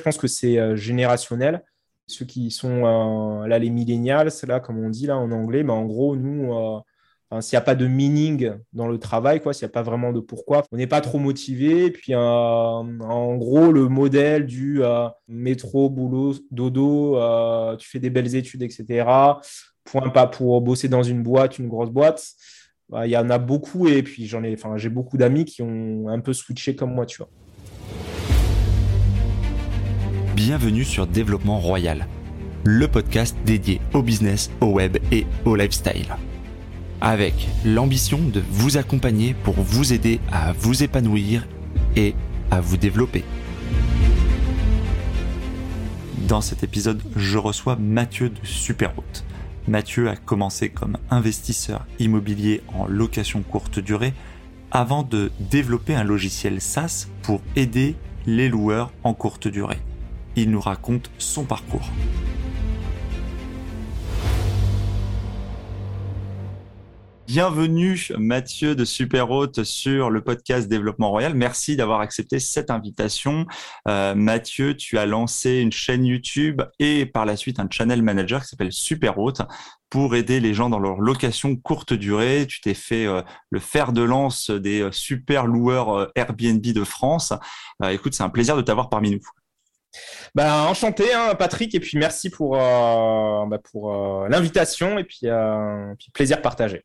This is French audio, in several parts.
je pense que c'est générationnel. Ceux qui sont là, les millénials, c'est là, comme on dit là en anglais, mais en gros, nous, s'il n'y a pas de meaning dans le travail, s'il n'y a pas vraiment de pourquoi, on n'est pas trop motivé. Puis, en gros, le modèle du métro, boulot, dodo, tu fais des belles études, etc. Point pas pour bosser dans une boîte, une grosse boîte. Bah, il y en a beaucoup et puis j'en ai, enfin, j'ai beaucoup d'amis qui ont un peu switché comme moi, tu vois. Bienvenue sur Développement Royal, le podcast dédié au business, au web et au lifestyle. Avec l'ambition de vous accompagner pour vous aider à vous épanouir et à vous développer. Dans cet épisode, je reçois Mathieu de Superroute. Mathieu a commencé comme investisseur immobilier en location courte durée avant de développer un logiciel SaaS pour aider les loueurs en courte durée. Il nous raconte son parcours. Bienvenue Mathieu de Super Haute sur le podcast Développement Royal. Merci d'avoir accepté cette invitation. Euh, Mathieu, tu as lancé une chaîne YouTube et par la suite un channel manager qui s'appelle Super Haute pour aider les gens dans leur location courte durée. Tu t'es fait euh, le fer de lance des euh, super loueurs Airbnb de France. écoute, c'est un plaisir de t'avoir parmi nous. Ben, enchanté, hein, Patrick, et puis merci pour, bah, pour l'invitation et puis, puis plaisir partagé.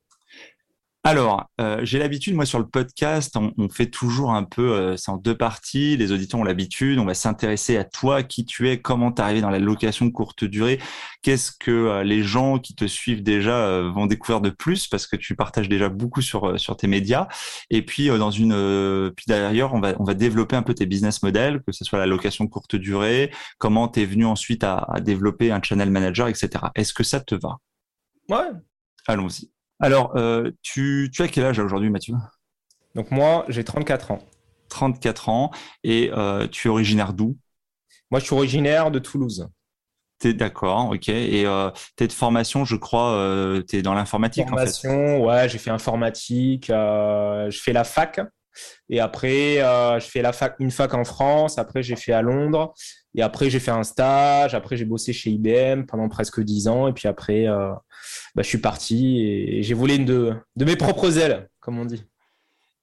Alors, euh, j'ai l'habitude, moi, sur le podcast, on, fait toujours un peu, euh, c'est en deux parties. Les auditeurs ont l'habitude. On va s'intéresser à toi, qui tu es, comment t'es arrivé dans la location courte durée, qu'est-ce que euh, les gens qui te suivent déjà vont découvrir de plus, parce que tu partages déjà beaucoup sur sur tes médias. Et puis dans une, puis derrière, on va on va développer un peu tes business models, que ce soit la location courte durée, comment t'es venu ensuite à, à développer un channel manager, etc. Est-ce que ça te va? Ouais. Allons-y. Alors, euh, tu, as quel âge aujourd'hui, Mathieu? Donc moi, j'ai 34 ans. 34 ans. Et euh, tu es originaire d'où? Moi, je suis originaire de Toulouse. es d'accord, ok. Et euh, es de formation, je crois, tu es dans l'informatique en fait. ouais, j'ai fait informatique, je fais la fac. Et après, je fais la fac, une fac en France. Après, j'ai fait à Londres. Et après, j'ai fait un stage. Après, j'ai bossé chez IBM pendant presque 10 ans. Et puis après, bah, je suis parti et j'ai volé de, de mes propres ailes, comme on dit.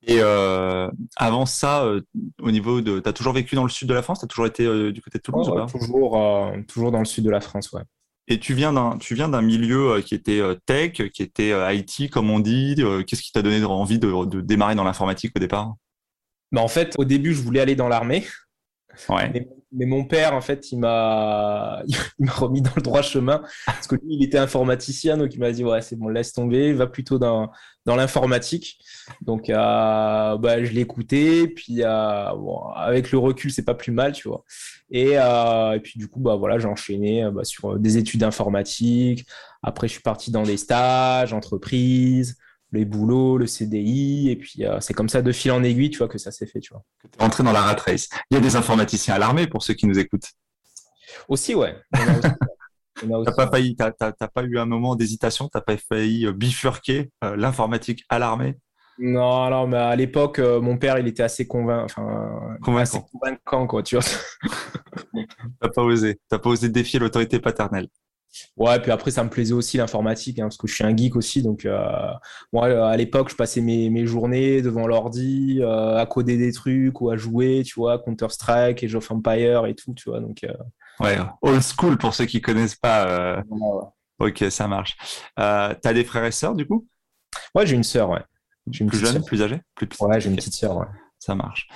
Et euh, avant ça, euh, au niveau de, tu as toujours vécu dans le sud de la France? Tu as toujours été euh, du côté de Toulouse toujours, toujours dans le sud de la France, ouais. Et tu viens d'un, tu viens d'un milieu qui était tech, qui était IT, comme on dit. Qu'est-ce qui t'a donné envie de, de, démarrer dans l'informatique au départ? Bah En fait, au début, je voulais aller dans l'armée. Ouais mais mon père, en fait, il m'a, il m'a remis dans le droit chemin parce que lui, il était informaticien, donc il m'a dit ouais, c'est bon, laisse tomber, va plutôt dans, dans l'informatique. Donc, euh, bah, je l'ai écouté, puis euh, avec le recul, c'est pas plus mal, tu vois. Et, euh, et puis du coup, bah voilà, j'ai enchaîné bah, sur des études informatiques. Après, je suis parti dans des stages, entreprises les boulots, le CDI, et puis euh, c'est comme ça de fil en aiguille, tu vois, que ça s'est fait, tu vois. Entré dans la rat race. Il y a des informaticiens à l'armée pour ceux qui nous écoutent. Aussi, ouais. T'as pas failli, t'as, pas eu un moment d'hésitation, t'as pas failli euh, bifurquer euh, l'informatique à l'armée? Non, alors, mais à l'époque, mon père, il était assez convainc, enfin, convaincant. Assez convaincant, quoi, tu vois. t'as pas osé, t'as pas osé défier l'autorité paternelle. Ouais, puis après, ça me plaisait aussi l'informatique, hein, parce que je suis un geek aussi. Donc, euh, moi, à l'époque, je passais mes, mes journées devant l'ordi, euh, à coder des trucs ou à jouer, tu vois, Counter-Strike, Age of Empire et tout, tu vois. Donc, euh... Ouais, old school pour ceux qui connaissent pas. Euh. Ok, ça marche. Euh, T'as des frères et sœurs, du coup? Ouais, j'ai une sœur, ouais. Une plus jeune, plus âgée? Plus... Ouais, j'ai une petite sœur, ouais. Ça marche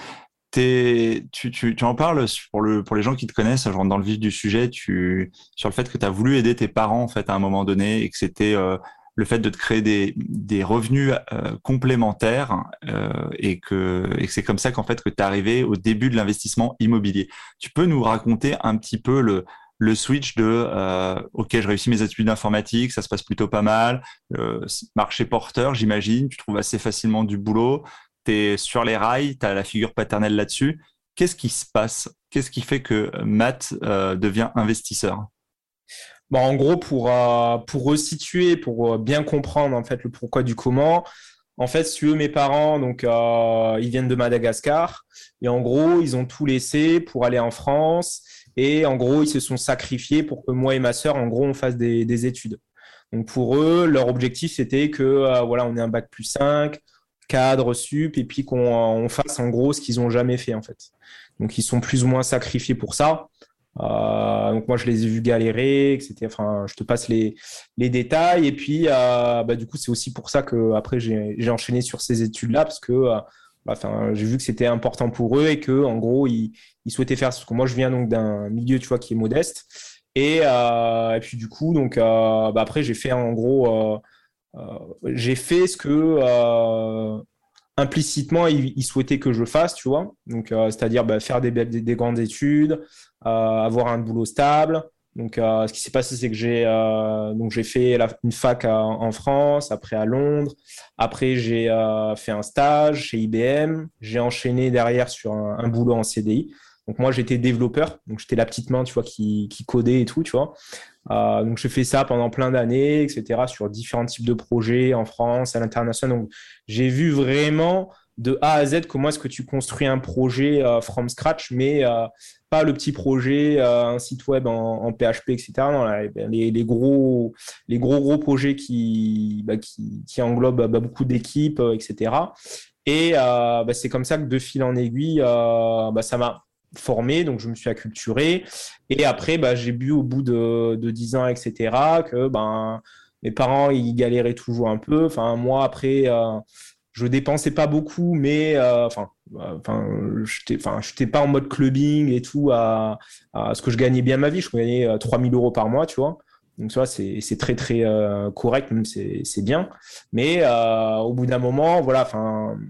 tu, en parles pour, le, pour les gens qui te connaissent, je rentre dans le vif du sujet, sur le fait que tu as voulu aider tes parents en fait à un moment donné et que c'était euh, le fait de te créer des, revenus euh, complémentaires euh, et que, c'est comme ça qu'en fait que tu es arrivé au début de l'investissement immobilier. Tu peux nous raconter un petit peu le switch de ok je réussis mes études d'informatique ça se passe plutôt pas mal marché porteur j'imagine tu trouves assez facilement du boulot tu sur les rails, tu as la figure paternelle là-dessus. Qu'est-ce qui se passe? Qu'est-ce qui fait que Matt euh, devient investisseur? Bon, En gros, pour, euh, pour resituer, pour euh, bien comprendre en fait le pourquoi du comment, en fait, si tu veux, mes parents, donc, euh, ils viennent de Madagascar. Et en gros, ils ont tout laissé pour aller en France. Et en gros, ils se sont sacrifiés pour que moi et ma sœur, en gros, on fasse des, études. Donc, pour eux, leur objectif, c'était que, voilà, on ait un bac plus 5, cadre, sup, et puis qu'on fasse, en gros, ce qu'ils n'ont jamais fait, en fait. Donc, ils sont plus ou moins sacrifiés pour ça. Euh, donc moi, je les ai vus galérer, etc. Enfin, je te passe les, les détails. Et puis, euh, bah, du coup, c'est aussi pour ça que après j'ai enchaîné sur ces études-là parce que euh, bah, j'ai vu que c'était important pour eux et que en gros, ils, ils souhaitaient faire. Parce que moi, je viens donc d'un milieu, tu vois, qui est modeste. Et, et puis du coup, donc bah, après, j'ai fait en gros, j'ai fait ce que implicitement, ils, souhaitaient que je fasse, tu vois. Donc, c'est-à-dire bah, faire des, des, des, grandes études, euh, avoir un boulot stable. Donc, euh, ce qui s'est passé, c'est que j'ai euh, donc j'ai fait une fac en France, après à Londres. Après, j'ai fait un stage chez IBM. J'ai enchaîné derrière sur un, boulot en CDI. Donc moi, j'étais développeur, donc j'étais la petite main, tu vois, qui, qui codait et tout, tu vois. Donc j'ai fait ça pendant plein d'années, etc., sur différents types de projets en France, à l'international. Donc j'ai vu vraiment de A à Z comment est-ce que tu construis un projet from scratch, mais pas le petit projet, euh, un site web en, PHP, etc. Non, les, gros, les gros gros projets qui, bah, englobent bah, beaucoup d'équipes, etc. Euh, et euh, bah, c'est comme ça que de fil en aiguille, ça m'a formé, donc je me suis acculturé. Et après, j'ai bu au bout de, de 10 ans, etc., que ben, mes parents, ils galéraient toujours un peu. Enfin, moi, après, je dépensais pas beaucoup, mais enfin, enfin, j'étais, enfin, j'étais pas en mode clubbing et tout à, ce que je gagnais bien ma vie. Je gagnais 3000 euh, euros par mois, tu vois. Donc, ça, c'est, très, très euh, correct, même c'est, bien. Mais euh, au bout d'un moment, voilà,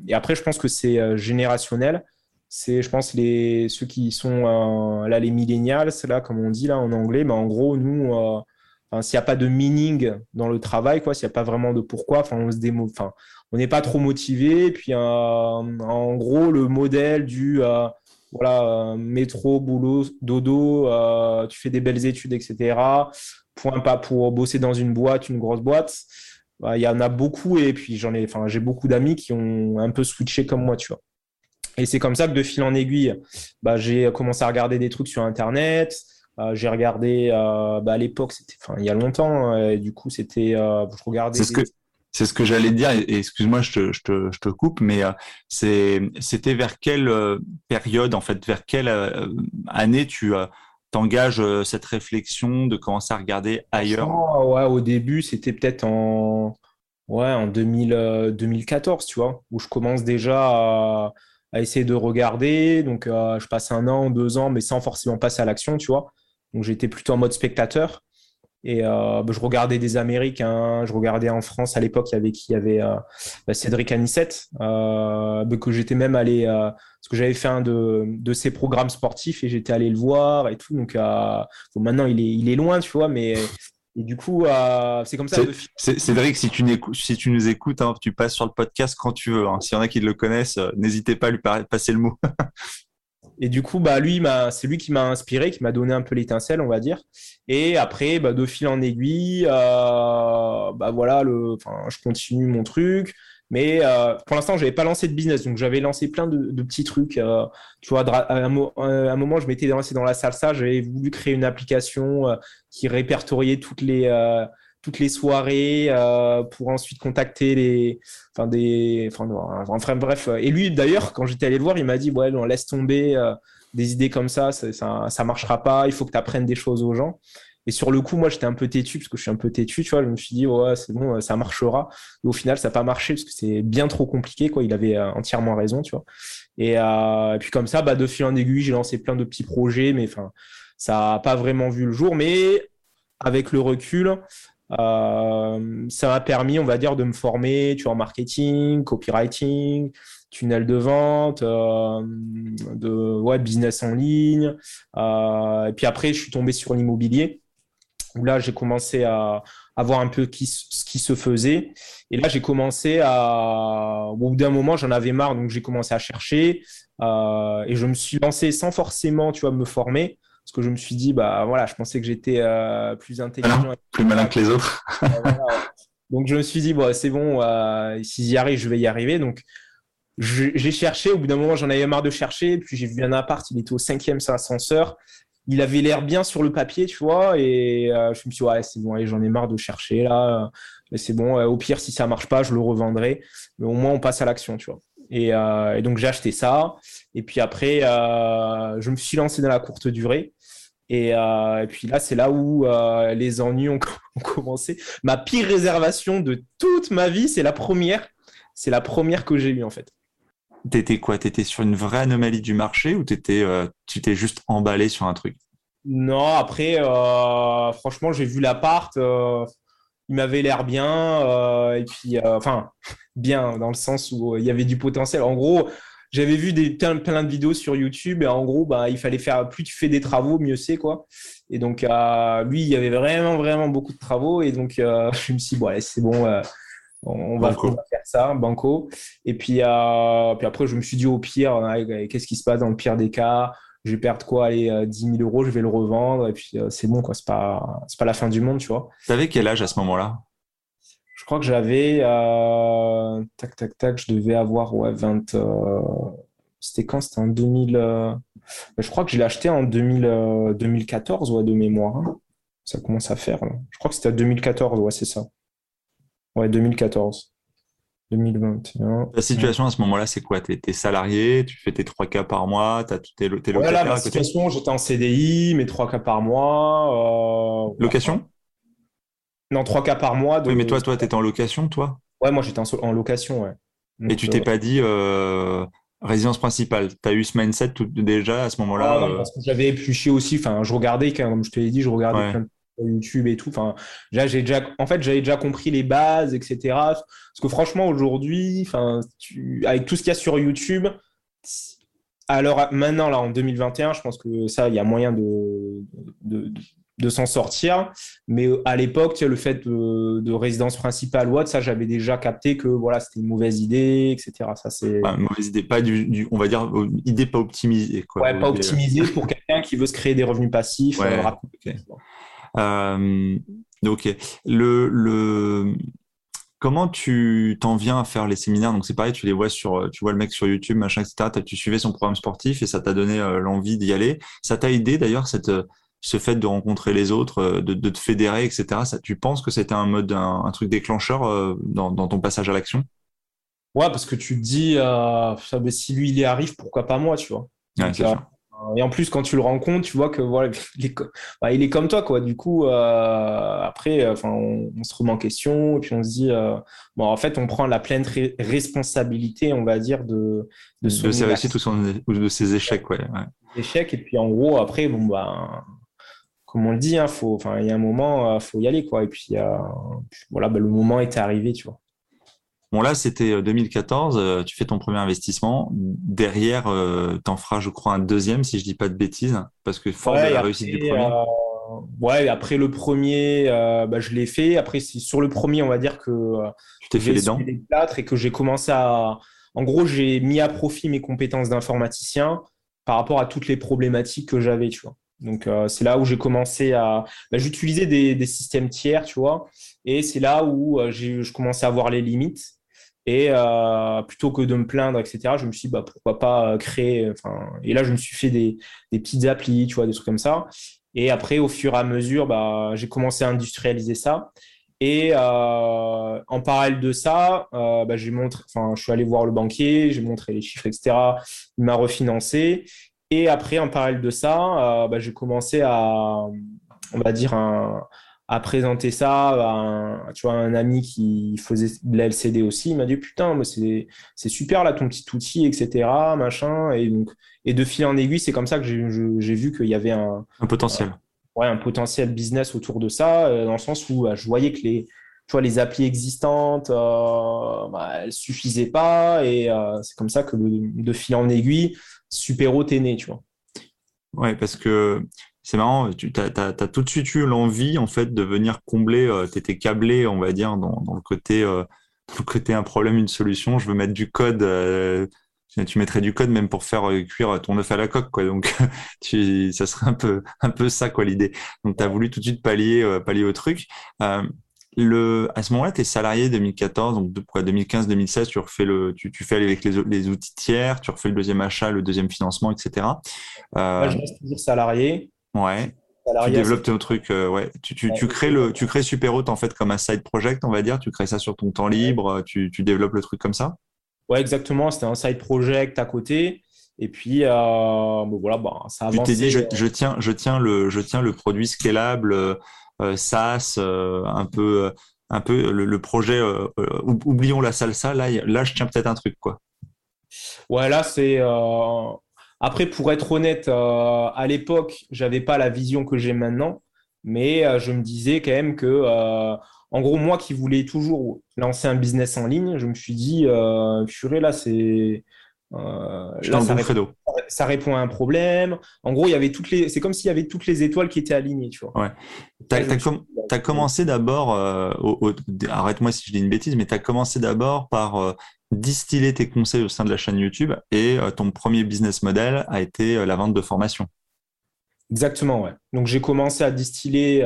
et après, je pense que c'est générationnel. C'est, je pense, les, ceux qui sont là, les millennials, là, comme on dit là en anglais, mais en gros, nous, s'il n'y a pas de meaning dans le travail, s'il n'y a pas vraiment de pourquoi, on on n'est pas trop motivé. Puis euh, en gros, le modèle du euh, voilà, euh, métro, boulot, dodo, tu fais des belles études, etc. Point pas pour bosser dans une boîte, une grosse boîte. Bah, il y en a beaucoup et puis j'en ai, enfin, j'ai beaucoup d'amis qui ont un peu switché comme moi, tu vois. Et c'est comme ça que de fil en aiguille, bah, j'ai commencé à regarder des trucs sur Internet. j'ai regardé, bah, à l'époque, c'était, enfin, il y a longtemps, et du coup, c'était, je regardais. ce que c'est ce que j'allais dire, et, excuse-moi, je te, je, te, je te, coupe, mais euh, c'était vers quelle euh, période, en fait, vers quelle euh, année tu t'engages cette réflexion de commencer à regarder ailleurs? Ouais, Au début, c'était peut-être en, ouais, en 2000, 2014, tu vois, où je commence déjà à, à essayer de regarder. Donc, je passe un an, deux ans, mais sans forcément passer à l'action, tu vois. Donc, j'étais plutôt en mode spectateur. Et euh, bah, je regardais des Américains, je regardais en France à l'époque, il y avait qui? Avait euh, bah, Cédric Anissette, euh, bah, que j'étais même allé, parce que j'avais fait un de, de ses programmes sportifs et j'étais allé le voir et tout. Donc maintenant, il est, il est loin, tu vois, mais et du coup, c'est comme ça. Cédric, si tu, si tu nous écoutes, hein, tu passes sur le podcast quand tu veux. Hein. S'il y en a qui le connaissent, n'hésitez pas à lui passer le mot. Et du coup, bah, lui, c'est lui qui m'a inspiré, qui m'a donné un peu l'étincelle, on va dire. Et après, bah, de fil en aiguille, euh, bah, voilà, le, je continue mon truc. Mais euh, pour l'instant, je n'avais pas lancé de business. Donc, j'avais lancé plein de, petits trucs. Euh, tu vois, à un, moment, je m'étais lancé dans la salsa. J'avais voulu créer une application qui répertoriait toutes les soirées euh, pour ensuite contacter les enfin des enfin, bref et lui d'ailleurs quand j'étais allé le voir il m'a dit ouais non, laisse tomber euh, des idées comme ça, ça ça marchera pas il faut que tu apprennes des choses aux gens et sur le coup moi j'étais un peu têtu parce que je suis un peu têtu tu vois. Je me suis dit ouais c'est bon ça marchera. Et au final ça n'a pas marché parce que c'est bien trop compliqué quoi. Il avait euh, entièrement raison tu vois. Et, et, puis comme ça bah de fil en aiguille j'ai lancé plein de petits projets mais enfin ça a pas vraiment vu le jour. Mais avec le recul, euh, ça m'a permis, on va dire, de me former tu vois, en marketing, copywriting, tunnel de vente, euh, de ouais, business en ligne. Euh, et puis après, je suis tombé sur l'immobilier, où là, j'ai commencé à, voir un peu qui, ce qui se faisait. Et là, j'ai commencé à... Au bout d'un moment, j'en avais marre, donc j'ai commencé à chercher. et je me suis lancé sans forcément, tu vois, me former parce que je me suis dit, bah voilà, je pensais que j'étais euh, plus intelligent. plus malin que les autres. Donc, je me suis dit, bon, c'est bon, euh, s'ils y arrivent, je vais y arriver. Donc, j'ai cherché. Au bout d'un moment, j'en avais marre de chercher. Puis, j'ai vu un appart, il était au cinquième sans ascenseur. Il avait l'air bien sur le papier, tu vois. Et euh, je me suis dit, ouais, c'est bon, j'en ai marre de chercher là. Mais c'est bon, au pire, si ça marche pas, je le revendrai. Mais au moins, on passe à l'action, tu vois. Et, et donc, j'ai acheté ça. Et puis après, je me suis lancé dans la courte durée. Euh, et, puis là, c'est là où euh, les ennuis ont, commencé. Ma pire réservation de toute ma vie, c'est la première. C'est la première que j'ai eue en fait. T'étais quoi? T'étais sur une vraie anomalie du marché ou t'étais, euh, tu t'es juste emballé sur un truc? Non, après, franchement, j'ai vu l'appart. il m'avait l'air bien. et puis, enfin, bien dans le sens où il y avait du potentiel. En gros, j'avais vu des, plein, de vidéos sur YouTube et en gros, bah, il fallait faire plus tu fais des travaux, mieux c'est quoi. Et donc, euh, lui, il y avait vraiment, vraiment beaucoup de travaux et donc euh, je me suis dit, bon, allez, c'est bon, euh, on, va, faire ça, banco. Et puis, puis après, je me suis dit, au pire, qu'est-ce qui se passe dans le pire des cas? Je vais perdre quoi? Allez, 10 000 euros, je vais le revendre et puis c'est bon, quoi. C'est pas, c'est pas la fin du monde, tu vois. Tu avais quel âge à ce moment-là? Je crois que j'avais, euh, tac, tac, tac, je devais avoir, ouais, 20, euh, c'était quand? C'était en 2000, euh, je crois que je l'ai acheté en 2000, 2014, ouais, de mémoire. Hein. Ça commence à faire, Je crois que c'était en 2014, ouais, c'est ça. Ouais, 2014. 2021. La situation à ce moment-là, c'est quoi? Tu es, salarié, tu fais tes 3 cas par mois, tu as tes, tes locataires ouais, la situation, j'étais en CDI, mes 3 cas par mois. Location? Non, trois cas par mois. Oui, mais toi, toi, étais en location, toi? Ouais, moi, j'étais en, location, ouais. Et tu t'es euh, pas dit euh, résidence principale? Tu as eu ce mindset tout, déjà à ce moment-là ah, euh parce que j'avais épluché aussi. Enfin, je regardais, comme je te l'ai dit, je regardais plein de YouTube et tout. Enfin, j'ai déjà, en fait, j'avais déjà compris les bases, etc. Parce que franchement, aujourd'hui, enfin, avec tout ce qu'il y a sur YouTube, alors maintenant, là, en 2021, je pense que ça, il y a moyen de, de, de s'en sortir. Mais euh, à l'époque, le fait de, résidence principale ou autre, ça, j'avais déjà capté que voilà, c'était une mauvaise idée, etc. Ça, c'est mauvaise idée, pas du, on va dire, idée pas optimisée. Quoi, ouais, pas optimisée pour quelqu'un qui veut se créer des revenus passifs. Ouais, euh, ok. Le, le, comment tu t'en viens à faire les séminaires? Donc c'est pareil, tu les vois sur, tu vois le mec sur YouTube, machin, etc. Tu suivais son programme sportif et ça t'a donné l'envie d'y aller. Ça t'a aidé d'ailleurs cette ce fait de rencontrer les autres, euh, de, de te fédérer, etc. Ça, tu penses que c'était un mode, un, truc déclencheur euh, dans, dans, ton passage à l'action? Ouais, parce que tu te dis, euh, si lui il y arrive, pourquoi pas moi, tu vois? Ouais, euh, et en plus, quand tu le rencontres, tu vois que voilà, il est, bah, il est comme toi, quoi. Du coup, après, enfin, on, se remet en question et puis on se dit, bon, en fait, on prend la pleine responsabilité, on va dire, de de, de ses réussites ou, de ses échecs, ouais. ouais. Échecs et puis en gros, après, bon bah comme on le dit, hein, faut, il y a un moment, il euh, faut y aller, quoi. Et puis, voilà, bah, le moment était arrivé, tu vois. Bon, là, c'était 2014, euh, euh, tu fais ton premier investissement. Derrière, tu en feras, je crois, un deuxième, si je dis pas de bêtises, parce que fort de la réussite du premier. ouais, après le premier, bah, je l'ai fait. Après, sur le premier, on va dire que tu t'es fait les dents. et que j'ai commencé à. En gros, j'ai mis à profit mes compétences d'informaticien par rapport à toutes les problématiques que j'avais, tu vois. Donc, euh, c'est là où j'ai commencé à. Bah, j'utilisais des, systèmes tiers, tu vois. Et c'est là où euh, je commençais à voir les limites. Et euh, plutôt que de me plaindre, etc., je me suis dit, bah, pourquoi pas créer. Et là, je me suis fait des, petites applis, tu vois, des trucs comme ça. Et après, au fur et à mesure, bah, j'ai commencé à industrialiser ça. Et en parallèle de ça, bah, j'ai montré, je suis allé voir le banquier, j'ai montré les chiffres, etc. Il m'a refinancé. Et après, en parallèle de ça, euh, bah, j'ai commencé à, on va dire, à présenter ça à un, tu vois, un ami qui faisait de l'LCD aussi. Il m'a dit Putain, c'est super là ton petit outil, etc. Machin. Et, donc, et de fil en aiguille, c'est comme ça que j'ai vu qu'il y avait un, un potentiel. ouais, un potentiel business autour de ça, euh, dans le sens où bah, je voyais que les, tu vois, les applis existantes, euh, bah, elles suffisaient pas. Et c'est comme ça que de fil en aiguille, super t'es né, tu vois. Ouais, parce que c'est marrant, tu as, tout de suite eu l'envie en fait de venir combler, euh, tu étais câblé, on va dire, dans, le côté euh, le côté un problème, une solution. Je veux mettre du code. Euh, tu mettrais du code même pour faire cuire ton œuf à la coque, quoi. Donc, ça serait un peu, un peu ça, quoi, l'idée. Donc, tu as voulu tout de suite pallier, pallier au truc. Le, à ce moment-là, tu es salarié 2014, donc 2015-2016, tu refais le, tu, tu fais avec les, les, outils tiers, tu refais le deuxième achat, le deuxième financement, etc. Euh, je reste toujours salarié. Ouais. tu développes ton truc, euh, ouais. Tu, tu, tu, crées le, tu crées Superhot en fait comme un side project, on va dire. Tu crées ça sur ton temps libre, tu, tu développes le truc comme ça. Ouais, exactement. C'était un side project à côté. Et puis, euh, bon, voilà, bah, ça a Tu t'es dit, je, je, tiens, je, tiens le, je tiens le produit scalable, euh, SaaS, euh, un peu, un peu le, projet, oublions la salsa, là, là je tiens peut-être un truc. quoi. Ouais, là, c'est. Après, pour être honnête, à l'époque, j'avais pas la vision que j'ai maintenant, mais je me disais quand même que en gros, moi qui voulais toujours lancer un business en ligne, je me suis dit, euh, purée, là, c'est. Euh, ça, répond, ça, répond, à un problème. En gros, il y avait toutes les. C'est comme s'il y avait toutes les étoiles qui étaient alignées, tu vois. Ouais. Tu as, commencé d'abord. Euh, arrête-moi si je dis une bêtise, mais tu as commencé d'abord par euh, distiller tes conseils au sein de la chaîne YouTube et ton premier business model a été la vente de formation. Exactement, ouais. Donc j'ai commencé à distiller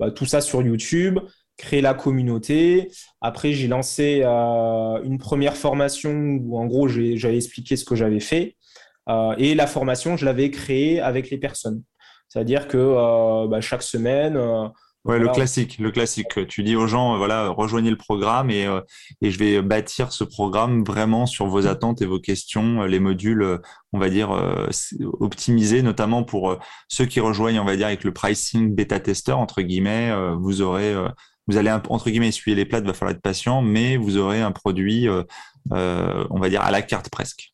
bah, tout ça sur YouTube créer la communauté. Après, j'ai lancé euh, une première formation où, en gros, j'avais expliqué ce que j'avais fait. Euh, et la formation, je l'avais créée avec les personnes. C'est-à-dire que euh, bah, chaque semaine. Ouais, le classique, le classique. Tu dis aux gens, voilà, rejoignez le programme et, et je vais bâtir ce programme vraiment sur vos attentes et vos questions, les modules, on va dire, optimisés, notamment pour ceux qui rejoignent, on va dire, avec le pricing bêta-testeur, entre guillemets, vous aurez vous allez entre guillemets essuyer les plats, il va falloir être patient, mais vous aurez un produit, euh, euh, on va dire à la carte presque.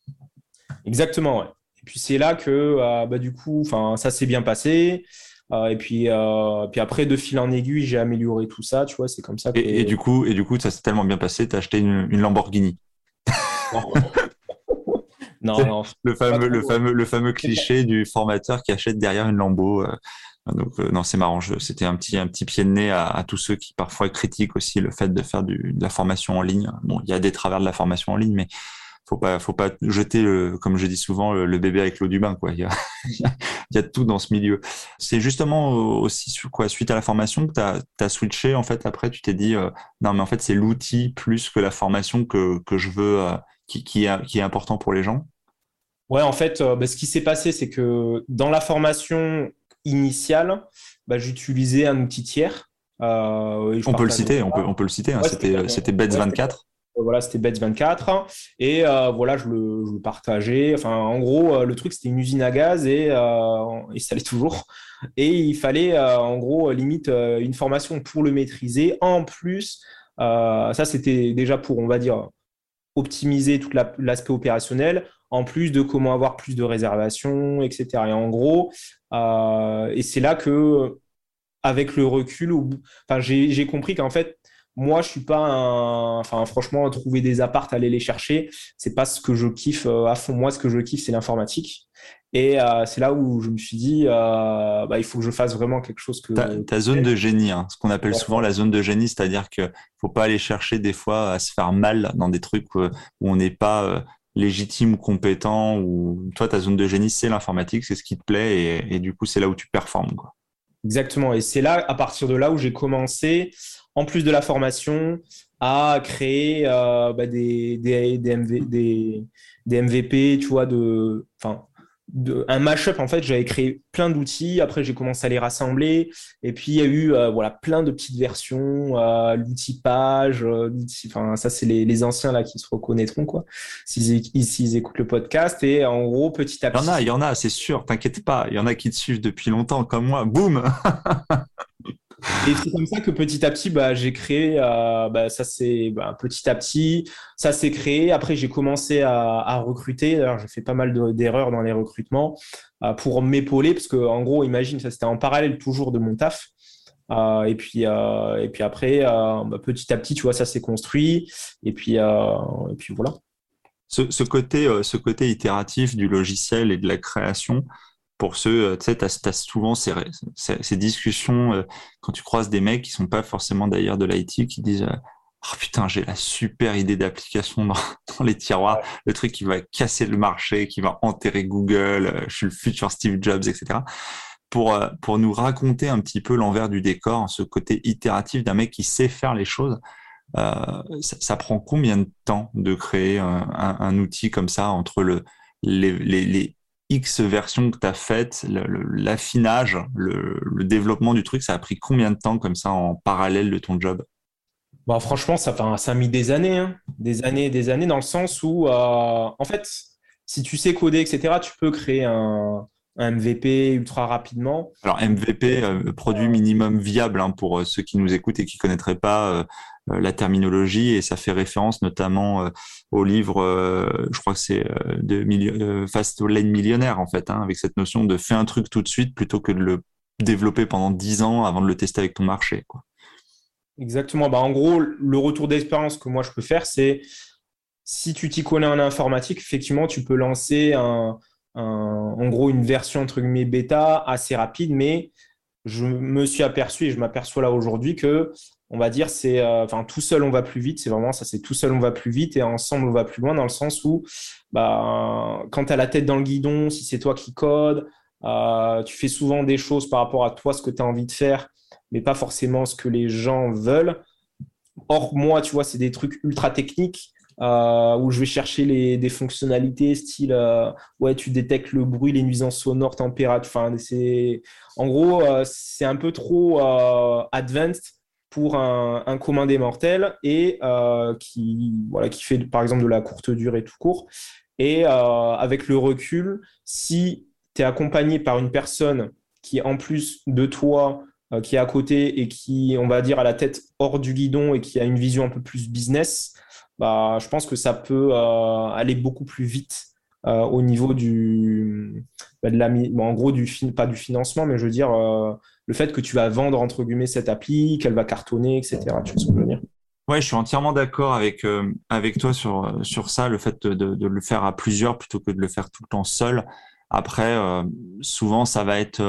Exactement. Ouais. Et puis c'est là que euh, bah, du coup, enfin ça s'est bien passé. et puis, puis après, de fil en aiguille, j'ai amélioré tout ça, tu vois, c'est comme ça. Et, du coup, et du coup, ça s'est tellement bien passé, tu as acheté une, Lamborghini. Non. non, le fameux, le fameux, le fameux cliché du formateur qui achète derrière une Lambo. Donc euh, non, c'est marrant. C'était un petit un petit pied de nez à, tous ceux qui parfois critiquent aussi le fait de faire du, de la formation en ligne. Bon, il y a des travers de la formation en ligne, mais faut pas faut pas jeter le, comme je dis souvent le, bébé avec l'eau du bain quoi. Il y a il y a tout dans ce milieu. C'est justement aussi quoi suite à la formation que tu as, switché en fait après tu t'es dit euh, non mais en fait c'est l'outil plus que la formation que que je veux euh, qui qui est, qui est important pour les gens? Ouais, en fait, bah, ce qui s'est passé, c'est que dans la formation, initial, bah, j'utilisais un outil tiers. Euh, on, peut le citer, on, peut, on peut le citer, c'était, c'était Bets24. Voilà, c'était Bets24. Et euh, voilà, je le, je le, partageais. Enfin, en gros, euh, le truc, c'était une usine à gaz et, et ça l'est toujours. Et il fallait, en gros, limite une formation pour le maîtriser. En plus, ça, c'était déjà pour, on va dire, optimiser tout l'aspect opérationnel, en plus de comment avoir plus de réservations, etc. Et en gros, euh, et c'est là que, avec le recul, enfin, j'ai compris qu'en fait, moi, je suis pas un. Enfin, franchement, trouver des appartes, aller les chercher, c'est pas ce que je kiffe euh, à fond. Moi, ce que je kiffe, c'est l'informatique. Et euh, c'est là où je me suis dit, euh, bah, il faut que je fasse vraiment quelque chose que. Ta, zone de génie, hein, ce qu'on appelle souvent la zone de génie, c'est-à-dire que faut pas aller chercher des fois à se faire mal dans des trucs où on n'est pas légitime ou compétent. Ou toi, ta zone de génie, c'est l'informatique, c'est ce qui te plaît, et, du coup, c'est là où tu performes. Quoi. Exactement. Et c'est là, à partir de là, où j'ai commencé, en plus de la formation, à créer euh, bah, des, des, des, des, MVP, tu vois, de, enfin, un mashup en fait. J'avais créé plein d'outils. Après j'ai commencé à les rassembler. Et puis il y a eu euh, voilà plein de petites versions euh, l'outil page enfin ça c'est les, anciens là qui se reconnaîtront quoi s'ils écoutent le podcast. Et en gros petit à petit il y en a il y en a c'est sûr. T'inquiète pas. Il y en a qui te suivent depuis longtemps comme moi. Boum Et c'est comme ça que petit à petit, bah, j'ai créé, euh, bah, ça c'est bah, petit à petit, ça s'est créé. Après, j'ai commencé à, recruter. D'ailleurs, j'ai fait pas mal d'erreurs dans les recrutements euh, pour m'épauler, parce que en gros, imagine, ça c'était en parallèle toujours de mon taf. Euh, et puis et puis après, bah, petit à petit, tu vois, ça s'est construit. Et puis et puis voilà. Ce côté, ce côté itératif du logiciel et de la création, pour ceux, euh, tu sais, tu as, souvent ces, ces, discussions euh, quand tu croises des mecs qui sont pas forcément d'ailleurs de l'IT qui disent Oh putain, j'ai la super idée d'application dans, dans, les tiroirs, le truc qui va casser le marché, qui va enterrer Google, je suis le futur Steve Jobs, etc. pour, pour nous raconter un petit peu l'envers du décor, ce côté itératif d'un mec qui sait faire les choses. Euh, ça, prend combien de temps de créer un, outil comme ça entre le, les, les, X versions que tu as faites, l'affinage, le, développement du truc, ça a pris combien de temps comme ça en parallèle de ton job? Bah, Franchement, ça, ça a mis des années, hein. des années, des années, dans le sens où, euh, en fait, si tu sais coder, etc., tu peux créer un, MVP ultra rapidement. Alors MVP, euh, produit minimum viable hein, pour euh, ceux qui nous écoutent et qui connaîtraient pas la terminologie et ça fait référence notamment au livre, je crois que c'est de Fast Lane Millionnaire en fait, hein, avec cette notion de fais un truc tout de suite plutôt que de le développer pendant 10 ans avant de le tester avec ton marché. Exactement. Bah, en gros, le retour d'expérience que moi je peux faire, c'est si tu t'y connais en informatique, effectivement, tu peux lancer en gros une version entre guillemets bêta assez rapide, mais je me suis aperçu et je m'aperçois là aujourd'hui que on va dire c'est euh, tout seul on va plus vite c'est vraiment ça c'est tout seul on va plus vite et ensemble on va plus loin dans le sens où bah quand tu as la tête dans le guidon si c'est toi qui code euh, tu fais souvent des choses par rapport à toi ce que tu as envie de faire mais pas forcément ce que les gens veulent or moi tu vois c'est des trucs ultra techniques euh, où je vais chercher les, des fonctionnalités style ouais tu détectes le bruit, les nuisances sonores, température. Enfin, c'est en gros c'est un peu trop advanced pour un, un, commun des mortels et qui voilà qui fait par exemple de la courte durée tout court. Et avec le recul, si tu es accompagné par une personne qui en plus de toi qui est à côté et qui, on va dire, à la tête hors du guidon et qui a une vision un peu plus business, bah, je pense que ça peut euh, aller beaucoup plus vite euh, au niveau du, bah, de la, en gros, du, pas du financement, mais je veux dire, euh, le fait que tu vas vendre, entre guillemets, cette appli, qu'elle va cartonner, etc. Tu vois ce que je veux dire? Ouais, je suis entièrement d'accord avec avec toi sur ça, le fait de, le faire à plusieurs plutôt que de le faire tout le temps seul. Après, souvent, ça va être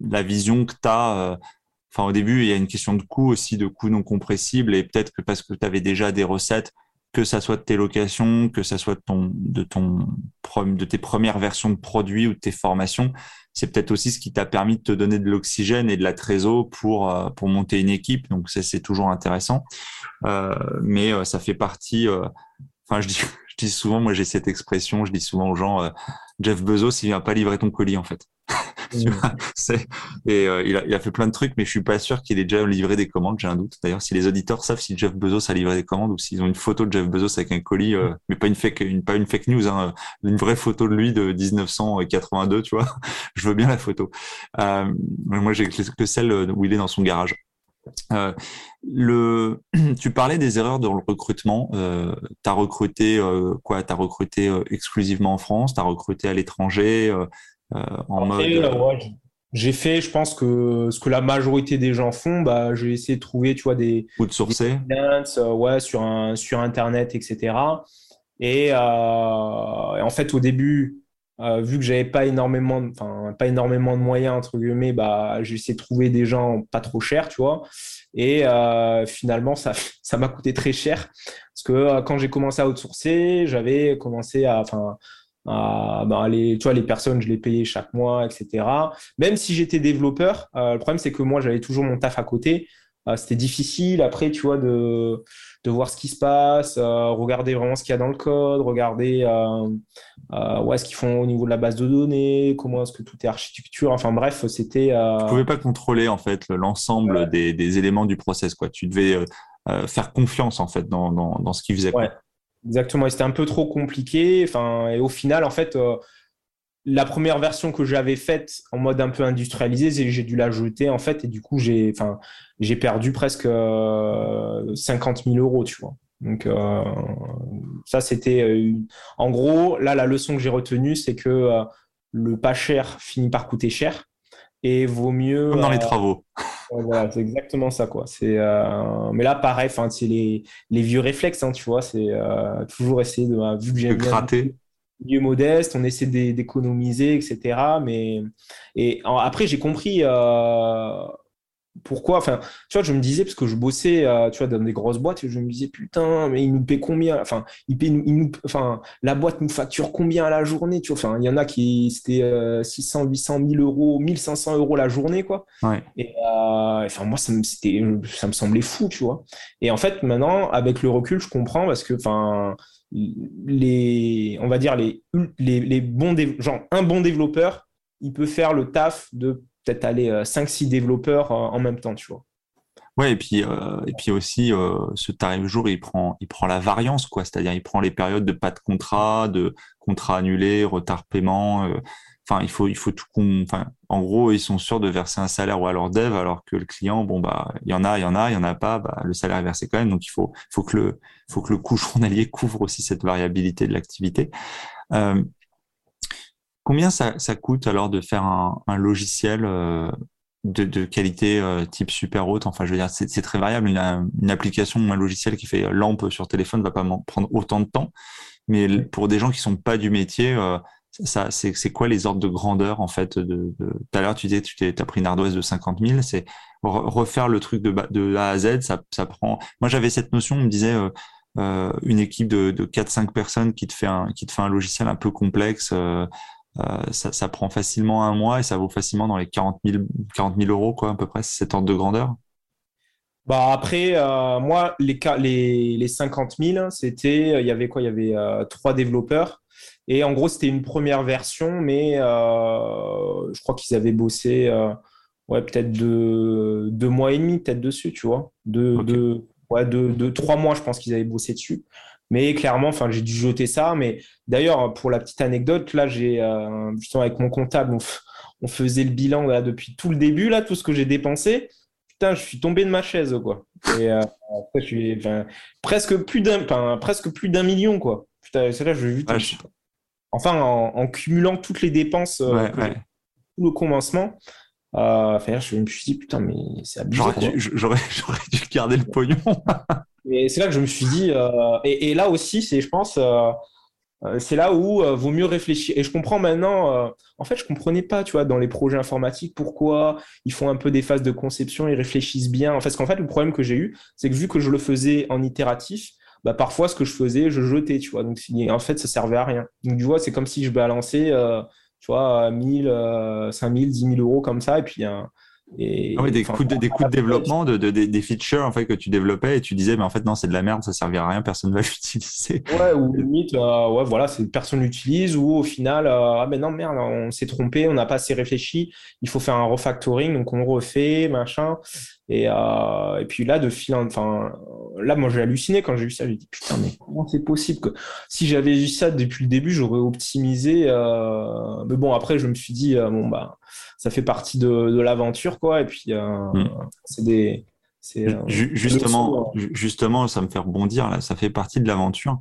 la vision que tu as au début, il y a une question de coût aussi, de coût non compressible, et peut-être que parce que tu avais déjà des recettes, que ça soit de tes locations, que ça soit ton, de ton, de tes premières versions de produits ou de tes formations, c'est peut-être aussi ce qui t'a permis de te donner de l'oxygène et de la trésor pour euh, pour monter une équipe. Donc ça, c'est toujours intéressant, euh, mais euh, ça fait partie. Enfin, je dis, je dis souvent, moi j'ai cette expression, je dis souvent aux gens, Jeff Bezos, il vient pas livrer ton colis en fait. et euh, il, a, il, a, fait plein de trucs, mais je suis pas sûr qu'il ait déjà livré des commandes. J'ai un doute. D'ailleurs, si les auditeurs savent si Jeff Bezos a livré des commandes ou s'ils ont une photo de Jeff Bezos avec un colis, euh, mais pas une fake, une, pas une fake news, hein, une vraie photo de lui de 1982, tu vois. je veux bien la photo. Euh, moi, j'ai que celle où il est dans son garage. Euh, le, tu parlais des erreurs dans le recrutement. Euh, tu as recruté euh, quoi? Tu as recruté exclusivement en France Tu as recruté à l'étranger euh, en mode. Euh, j'ai fait, je pense que ce que la majorité des gens font, bah, j'ai essayé de trouver, tu vois, des. Ou de sourcer. Euh, ouais, sur, un, sur Internet, etc. Et, en fait, au début, vu que j'avais pas énormément, enfin, pas énormément de moyens, entre guillemets, bah, j'ai essayé de trouver des gens pas trop chers, tu vois. Et finalement, ça, ça m'a coûté très cher. Parce que quand j'ai commencé à outsourcer, j'avais commencé à, enfin, bah, les, tu vois, les personnes, je les payais chaque mois, etc. Même si j'étais développeur, euh, le problème, c'est que moi, j'avais toujours mon taf à côté. Euh, c'était difficile après, tu vois, de, de voir ce qui se passe, regarder vraiment ce qu'il y a dans le code, regarder ouais, ce qu'ils font au niveau de la base de données, comment est-ce que tout est architecture. Enfin bref, c'était. Tu pouvais pas contrôler en fait l'ensemble des, des, éléments du process, quoi. Tu devais faire confiance en fait dans, dans, dans ce qu'ils faisaient. Ouais. Exactement, c'était un peu trop compliqué. Enfin, et au final, en fait, euh, la première version que j'avais faite en mode un peu industrialisé, j'ai dû la jeter en fait, et du coup, j'ai, enfin, j'ai perdu presque 50 euh, 000 euros, tu vois. Donc euh, ça, c'était en gros là la leçon que j'ai retenue, c'est que le pas cher finit par coûter cher et vaut mieux. Comme dans les travaux voilà, c'est exactement ça, quoi. C'est, euh, Mais là, pareil, c'est les, les vieux réflexes, hein, tu vois. C'est euh, toujours essayer de, bah, vu que j'ai gratter. Mieux modeste, on essaie d'économiser, etc. Mais et après, j'ai compris. Euh, pourquoi Enfin, tu vois, je me disais, parce que je bossais, tu vois, dans des grosses boîtes, et je me disais, putain, mais ils nous paient combien Enfin, ils paient, nous, enfin, la boîte nous facture combien à la journée Tu vois, enfin, il y en a qui, c'était 600, 800, 1000 euros, 1500 euros la journée, quoi. Et, enfin, moi, ça me, ça me semblait fou, tu vois. Et en fait, maintenant, avec le recul, je comprends parce que, enfin, les, on va dire, les, les, les bons, genre, un bon développeur, il peut faire le taf de aller 5-6 euh, développeurs euh, en même temps, tu vois. Ouais, et puis, euh, et puis aussi, ce tarif jour, il prend, il prend la variance, quoi. C'est-à-dire, il prend les périodes de pas de contrat, de contrat annulé, retard paiement. Enfin, il faut, il faut tout. Enfin, en gros, ils sont sûrs de verser un salaire à leur dev, alors que le client, bon, bah, il y en a, il y en a, il y en a pas, bah, le salaire est versé quand même. Donc, il faut, faut que le, faut que le coût journalier couvre aussi cette variabilité de l'activité. Combien ça, coûte alors de faire un, logiciel euh, de, qualité euh, type super haute? Enfin, je veux dire, c'est très variable. Une, application ou un logiciel qui fait lampe sur téléphone ne va pas prendre autant de temps. Mais pour des gens qui sont pas du métier, euh, ça, c'est quoi les ordres de grandeur en fait Tout à l'heure, tu disais, tu as pris une ardoise de 50 000. C'est refaire le truc de, A à Z, ça, ça prend. Moi, j'avais cette notion. On me disait. une équipe de, de 4-5 personnes qui te fait un qui te fait un logiciel un peu complexe euh, ça, ça, prend facilement un mois et ça vaut facilement dans les 40 000, 40 000 euros, quoi, à peu près, cet ordre de grandeur. Bah après, euh, moi, les, les, les 50 000, c'était, il y avait quoi? Il y avait euh, trois développeurs. Et en gros, c'était une première version, mais je crois qu'ils avaient bossé ouais, peut-être deux, deux, mois et demi, peut-être dessus, tu vois? Deux, deux, ouais, deux, trois mois, je pense qu'ils avaient bossé dessus. Mais clairement, enfin, j'ai dû jeter ça. Mais d'ailleurs, pour la petite anecdote, là, j'ai euh, justement avec mon comptable, on, faisait le bilan là, depuis tout le début, là, tout ce que j'ai dépensé. Putain, je suis tombé de ma chaise, quoi. Et euh, après, je suis presque plus d'un, presque plus d'un million, quoi. Putain, c'est là, je vu. Enfin, en, cumulant toutes les dépenses, euh, tout le commencement. Enfin, je me suis dit, putain, mais c'est abusé. J'aurais dû garder le pognon. Et c'est là que je me suis dit, euh, et, là aussi, c'est, je pense, euh, euh, c'est là où vaut mieux réfléchir. Et je comprends maintenant, en fait, je comprenais pas, tu vois, dans les projets informatiques, pourquoi ils font un peu des phases de conception, ils réfléchissent bien. Parce qu'en fait, le problème que j'ai eu, c'est que vu que je le faisais en itératif, bah, parfois, ce que je faisais, je jetais, tu vois. Donc, en fait, ça servait à rien. Donc, tu vois, c'est comme si je balançais, tu vois, 1000, 5000, 10 000 euros comme ça, et puis, ah oui, des, coûts de, des coûts de développement, de, de, des features en fait que tu développais et tu disais mais en fait non c'est de la merde, ça servira à rien, personne va l'utiliser. Ouais ou limite euh, ouais voilà personne l'utilise ou au final euh, ah ben non merde on s'est trompé, on n'a pas assez réfléchi, il faut faire un refactoring donc on refait machin et, euh, et puis là, de fil, enfin, là, moi, j'ai halluciné quand j'ai vu ça. J'ai dit, putain, mais comment c'est possible que si j'avais vu ça depuis le début, j'aurais optimisé. Euh... Mais bon, après, je me suis dit, euh, bon, bah, ça fait partie de, de l'aventure, quoi. Et puis, hmm. c'est des. Justement, justement, ça me fait rebondir là. Ça fait partie de l'aventure.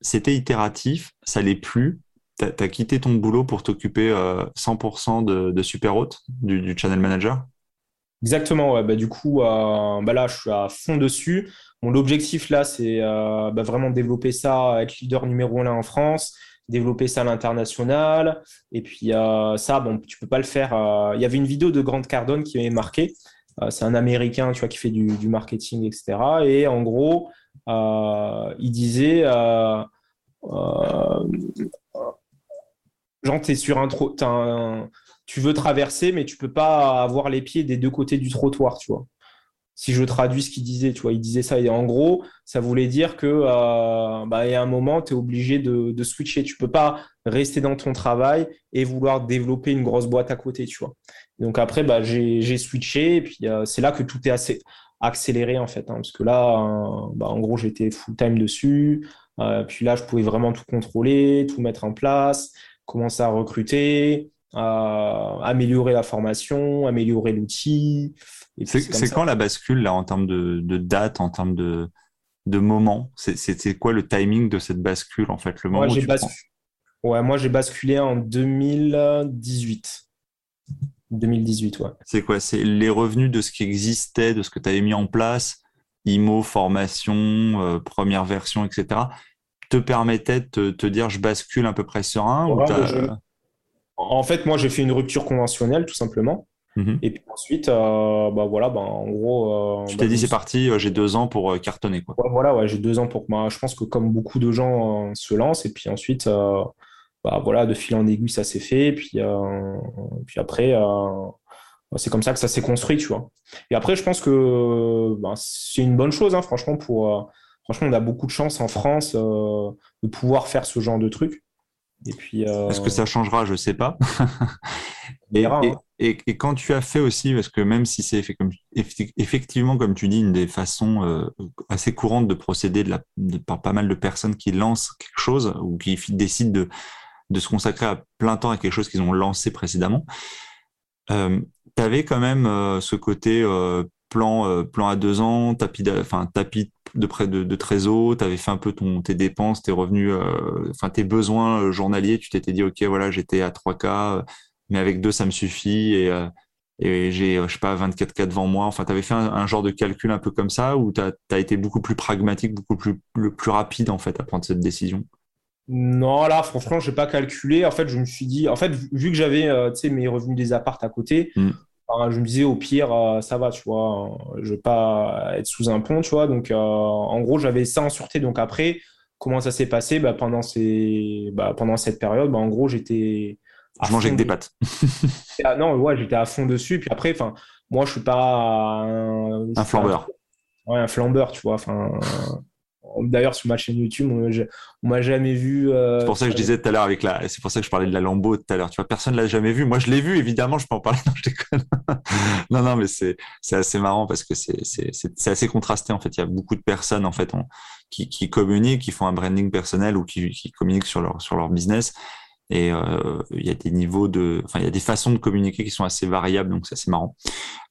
C'était itératif, ça l'est plus. Tu as, quitté ton boulot pour t'occuper 100% de, de Super du, du channel manager? Exactement, bah, du coup, euh, bah, là, je suis à fond dessus. Mon objectif, là, c'est euh, bah, vraiment développer ça, être leader numéro un en France, développer ça à l'international. Et puis, euh, ça, bon, tu peux pas le faire. Il y avait une vidéo de Grant Cardone qui m'avait marqué. c'est un Américain, tu vois, qui fait du, marketing, etc. Et en gros, il disait, genre, tu es sur un, trop, un tu veux traverser, mais tu peux pas avoir les pieds des deux côtés du trottoir, tu vois. Si je traduis ce qu'il disait, tu vois, il disait ça. Et en gros, ça voulait dire que euh, bah, a un moment, tu es obligé de, switcher. Tu peux pas rester dans ton travail et vouloir développer une grosse boîte à côté, tu vois. Donc après, bah, j'ai switché et puis euh, c'est là que tout est assez accéléré en fait. Hein, parce que là, euh, bah, en gros, j'étais full-time dessus. puis là, je pouvais vraiment tout contrôler, tout mettre en place, commencer à recruter, améliorer la formation, améliorer l'outil. C'est quand la bascule là en termes de, date, en termes de, de moment? C'est quoi le timing de cette bascule en fait le moment moi, ouais, moi j'ai basculé en 2018. 2018, ouais. C'est quoi? C'est les revenus de ce qui existait, de ce que tu avais mis en place, IMO, formation, euh, première version, etc., te permettaient de te, dire je bascule à peu près serein ou en fait, moi, j'ai fait une rupture conventionnelle, tout simplement. Mhm. Et puis ensuite, euh, bah voilà, bah, en gros. Euh, tu t'es bah, dit, c'est parti, j'ai deux ans pour cartonner. Quoi. voilà, ouais, j'ai deux ans pour. Bah, je pense que comme beaucoup de gens se lancent, et puis ensuite, bah, voilà, de fil en aiguille, ça s'est fait. Et puis, puis après, c'est comme ça que ça s'est construit, tu vois. Et après, je pense que c'est une bonne chose, hein, franchement, pour. franchement, on a beaucoup de chance en France de pouvoir faire ce genre de truc. Et puis, Est-ce que ça changera? Je sais pas. Hein. et, et, quand tu as fait aussi, parce que même si c'est effectivement, comme tu dis, une des façons euh, assez courantes de procéder de la, par pas mal de personnes qui lancent quelque chose ou qui décident de, de se consacrer à plein temps à quelque chose qu'ils ont lancé précédemment, euh, tu avais quand même euh, ce côté euh, plan, plan à deux ans, tapis, enfin, tapis de près de, de trésor, tu avais fait un peu ton, tes dépenses, tes revenus, euh, enfin tes besoins euh, journaliers, tu t'étais dit, OK, voilà, j'étais à 3K, euh, mais avec deux, ça me suffit et, et j'ai, je sais pas, 24K devant moi. Enfin, tu avais fait un, genre de calcul un peu comme ça ou tu as, été beaucoup plus pragmatique, beaucoup plus, le plus rapide en fait à prendre cette décision? Non, là, franchement, je n'ai pas calculé. En fait, je me suis dit, en fait, vu que j'avais mes revenus des appartes à côté, je me disais, au pire, euh, ça va, tu vois, je vais pas être sous un pont, tu vois. Donc, euh, en gros, j'avais ça en sûreté. Donc, après, comment ça s'est passé? Bah, pendant, ces... bah, pendant cette période bah, En gros, j'étais. Je mangeais avec des pâtes. ah, non, ouais, j'étais à fond dessus. Puis après, moi, je suis pas un, un flambeur. Ouais, un flambeur, tu vois. Enfin, D'ailleurs, sur ma chaîne YouTube, on m'a jamais vu. Euh, c'est pour ça que je disais tout à l'heure avec la. C'est pour ça que je parlais de la Lambeau tout à l'heure. Tu vois, personne l'a jamais vu. Moi, je l'ai vu, évidemment. Je peux en parler. Non, je déconne. non, non, mais c'est assez marrant parce que c'est assez contrasté en fait. Il y a beaucoup de personnes en fait qui qui communiquent, qui font un branding personnel ou qui qui communiquent sur leur sur leur business et euh, il y a des niveaux de, enfin il y a des façons de communiquer qui sont assez variables, donc c'est assez marrant.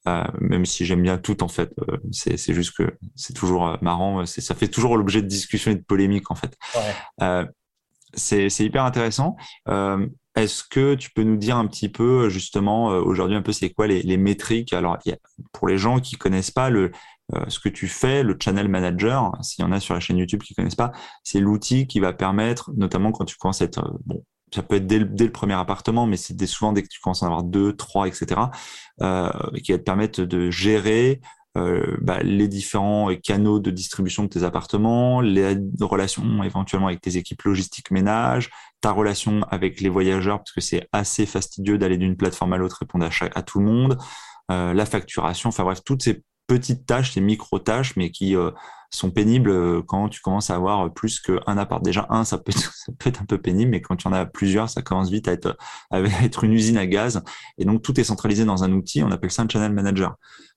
Euh, même si j'aime bien tout en fait, euh, c'est c'est juste que c'est toujours marrant, c'est ça fait toujours l'objet de discussions et de polémiques en fait. Ouais. c'est c'est hyper intéressant. Est-ce que tu peux nous dire un petit peu justement aujourd'hui un peu c'est quoi les, les métriques? Alors pour les gens qui connaissent pas le ce que tu fais, le channel manager, s'il y en a sur la chaîne YouTube qui connaissent pas, c'est l'outil qui va permettre, notamment quand tu commences à être bon ça peut être dès le, premier appartement, mais c'est souvent dès que tu commences à avoir deux, trois, etc., euh, qui va te permettre de gérer euh, bah, les différents canaux de distribution de tes appartements, les relations éventuellement avec tes équipes logistiques ménage, ta relation avec les voyageurs, parce que c'est assez fastidieux d'aller d'une plateforme à l'autre, répondre à, tout le monde, euh, la facturation, enfin bref, toutes ces petites tâches, ces micro-tâches, mais qui euh, sont pénibles euh, quand tu commences à avoir plus qu'un appart. Déjà, un, ça peut, être, ça peut être un peu pénible, mais quand tu en as plusieurs, ça commence vite à être, à être une usine à gaz. Et donc, tout est centralisé dans un outil, on appelle ça un channel manager.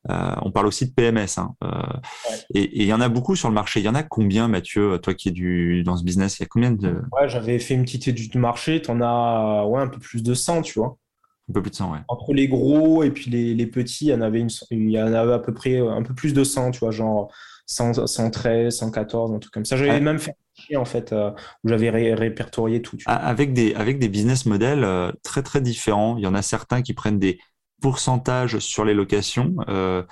Euh, on parle aussi de PMS. Hein. Euh, Et il y en a beaucoup sur le marché. Il y en a combien, Mathieu, toi qui es du, dans ce business Il y a combien de... Ouais, j'avais fait une petite étude de marché. Tu en as ouais, un peu plus de 100, tu vois. Un peu plus de 100, ouais. Entre les gros et puis les, les petits, il y, en avait une, il y en avait à peu près un peu plus de 100, tu vois, genre 113, 114, un truc comme ça. J'avais même fait en fait euh, où j'avais répertorié tout. Avec des avec des business models euh, très très différents. Il y en a certains qui prennent des pourcentages sur les locations. Euh,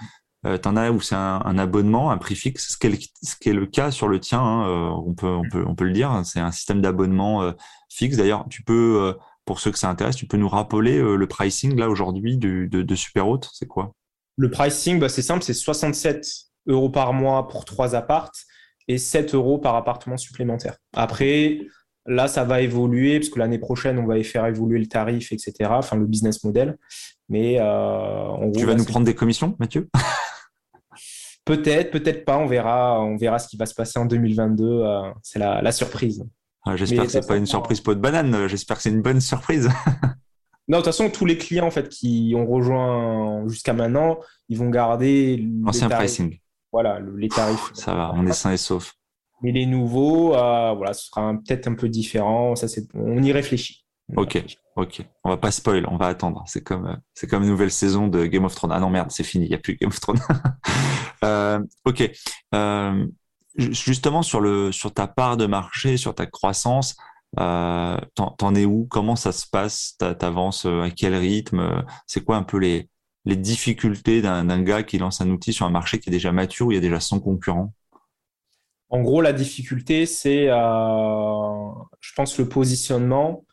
euh T'en as où c'est un, abonnement, un prix fixe, ce qui est le, ce qui est le cas sur le tien. Hein, on peut on peut on peut le dire. C'est un système d'abonnement fixe. D'ailleurs, tu peux pour ceux que ça intéresse, tu peux nous rappeler le pricing là aujourd'hui de, de, de Super Haute, c'est quoi? Le pricing, bah, c'est simple, c'est 67 euros par mois pour trois appartes et 7 euros par appartement supplémentaire. Après, là, ça va évoluer parce que l'année prochaine, on va y faire évoluer le tarif, etc. Enfin, le business model. Mais euh, tu vas nous prendre des commissions, Mathieu? Peut-être, peut-être pas. On verra, on verra ce qui va se passer en 2022. Euh, c'est la, surprise. Ah, j'espère que c'est pas une surprise pot de banane. J'espère que c'est une bonne surprise. Non, de toute façon, tous les clients en fait qui ont rejoint jusqu'à maintenant, ils vont garder l'ancien pricing voilà, les tarifs. Ça va, on est sain et sauf. Mais les nouveaux, euh, voilà, ce sera peut-être un peu différent. Ça, c'est, on y réfléchit. ok, ok. On va pas spoil, on va attendre. C'est comme, euh, c'est comme une nouvelle saison de Game of Thrones. Ah non merde, c'est fini, il y a plus Game of Thrones. euh, ok. Euh, justement sur le, sur ta part de marché, sur ta croissance, t'en, es où? Comment ça se passe? T'avances à quel rythme? C'est quoi un peu les, les difficultés d'un gars qui lance un outil sur un marché qui est déjà mature, où il y a déjà 100 concurrents En gros, la difficulté, c'est, euh, je pense, le positionnement.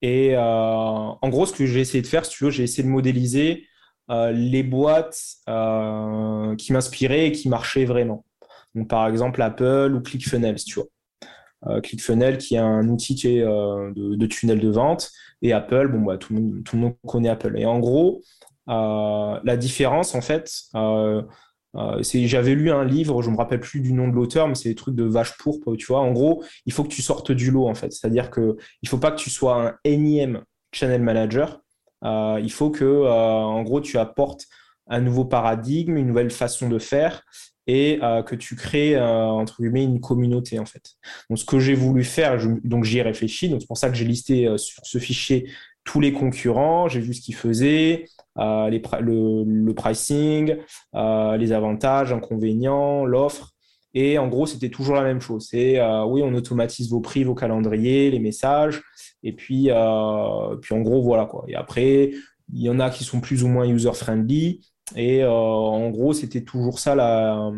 Et euh, en gros, ce que j'ai essayé de faire, si tu veux, j'ai essayé de modéliser les boîtes qui m'inspiraient et qui marchaient vraiment. Donc, par exemple, Apple ou ClickFunnels, tu vois. Euh, ClickFunnels qui est un outil de, tunnel de vente et Apple, bon, bah, tout le monde connaît Apple. Et en gros, la différence, en fait, euh, j'avais lu un livre, je me rappelle plus du nom de l'auteur, mais c'est des trucs de vache pourpre, tu vois. En gros, il faut que tu sortes du lot, en fait. C'est-à-dire que il faut pas que tu sois un énième channel manager. Euh, il faut que, euh, en gros, tu apportes un nouveau paradigme, une nouvelle façon de faire et que tu crées entre guillemets une communauté en fait. Donc ce que j'ai voulu faire, donc j'y ai réfléchi, donc c'est pour ça que j'ai listé sur ce fichier tous les concurrents, j'ai vu ce qu'ils faisaient, euh, le, pricing, euh, les avantages, inconvénients, l'offre. Et en gros, c'était toujours la même chose. C'est euh, oui, on automatise vos prix, vos calendriers, les messages. Et puis, puis en gros, voilà quoi. Et après, il y en a qui sont plus ou moins user-friendly. Et en gros, c'était toujours ça la,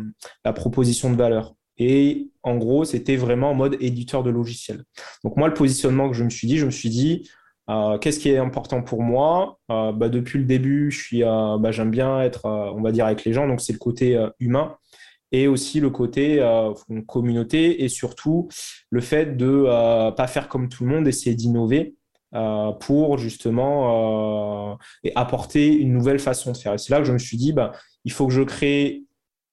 la, proposition de valeur. Et en gros, c'était vraiment en mode éditeur de logiciel. Donc moi, le positionnement que je me suis dit, je me suis dit, euh, qu'est-ce qui est important pour moi? Euh, bah, Depuis le début, euh, bah, j'aime bien être, on va dire, avec les gens. Donc, c'est le côté humain et aussi le côté communauté et surtout le fait de pas faire comme tout le monde, essayer d'innover pour justement apporter une nouvelle façon de faire. Et c'est là que je me suis dit, bah, il faut que je crée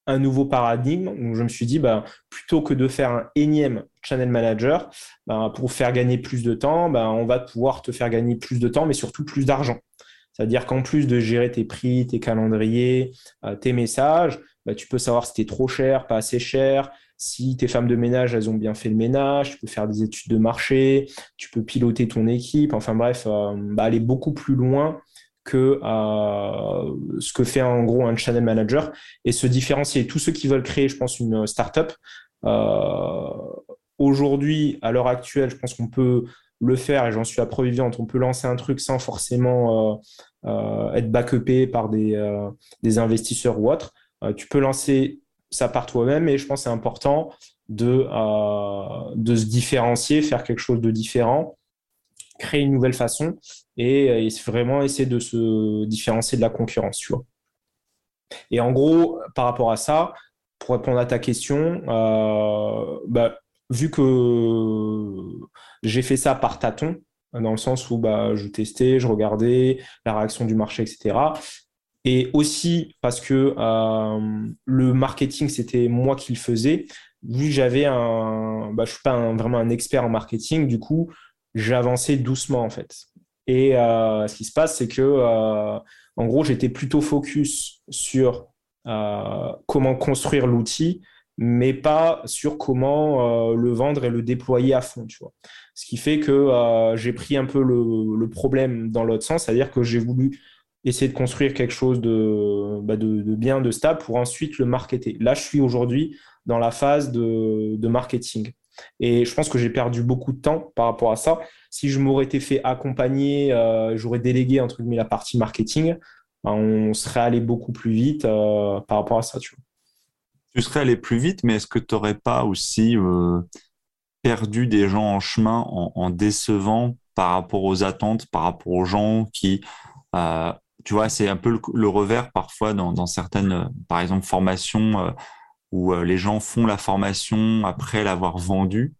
un nouveau paradigme. Donc, je me suis dit, bah, plutôt que de faire un énième channel manager, bah, pour faire gagner plus de temps, bah, on va pouvoir te faire gagner plus de temps, mais surtout plus d'argent. C'est-à-dire qu'en plus de gérer tes prix, tes calendriers, euh, tes messages, tu peux savoir si tu es trop cher, pas assez cher, si tes femmes de ménage, elles ont bien fait le ménage, tu peux faire des études de marché, tu peux piloter ton équipe, enfin bref, euh, aller beaucoup plus loin que euh, ce que fait en gros un channel manager et se différencier. Tous ceux qui veulent créer, je pense, une startup, euh, aujourd'hui, à l'heure actuelle, je pense qu'on peut le faire et j'en suis la preuve vivante. On peut lancer un truc sans forcément euh, être backupé par des, des investisseurs ou autres. tu peux lancer ça par toi-même et je pense c'est important de, de se différencier, faire quelque chose de différent créer une nouvelle façon et, vraiment essayer de se différencier de la concurrence, tu vois. Et en gros, par rapport à ça, pour répondre à ta question, euh, bah, vu que j'ai fait ça par tâton, dans le sens où bah, je testais, je regardais la réaction du marché, etc. Et aussi parce que euh, le marketing, c'était moi qui le faisais. Vu que j'avais un, bah, je suis pas vraiment un expert en marketing, du coup, j'avançais doucement en fait. Et euh, ce qui se passe, c'est que euh, en gros, j'étais plutôt focus sur euh, comment construire l'outil, mais pas sur comment le vendre et le déployer à fond. Tu vois. Ce qui fait que j'ai pris un peu le, problème dans l'autre sens, c'est-à-dire que j'ai voulu essayer de construire quelque chose de, bah, de, bien, de stable pour ensuite le marketer. Là, je suis aujourd'hui dans la phase de marketing. Et je pense que j'ai perdu beaucoup de temps par rapport à ça. Si je m'aurais été fait accompagner, euh, j'aurais délégué entre guillemets la partie marketing, ben, on serait allé beaucoup plus vite euh, par rapport à ça. Tu, tu serais allé plus vite, mais est-ce que tu n'aurais pas aussi euh, perdu des gens en chemin en, décevant par rapport aux attentes, par rapport aux gens qui, tu vois, c'est un peu le, revers parfois dans, certaines, par exemple, formations où les gens font la formation après l'avoir vendue,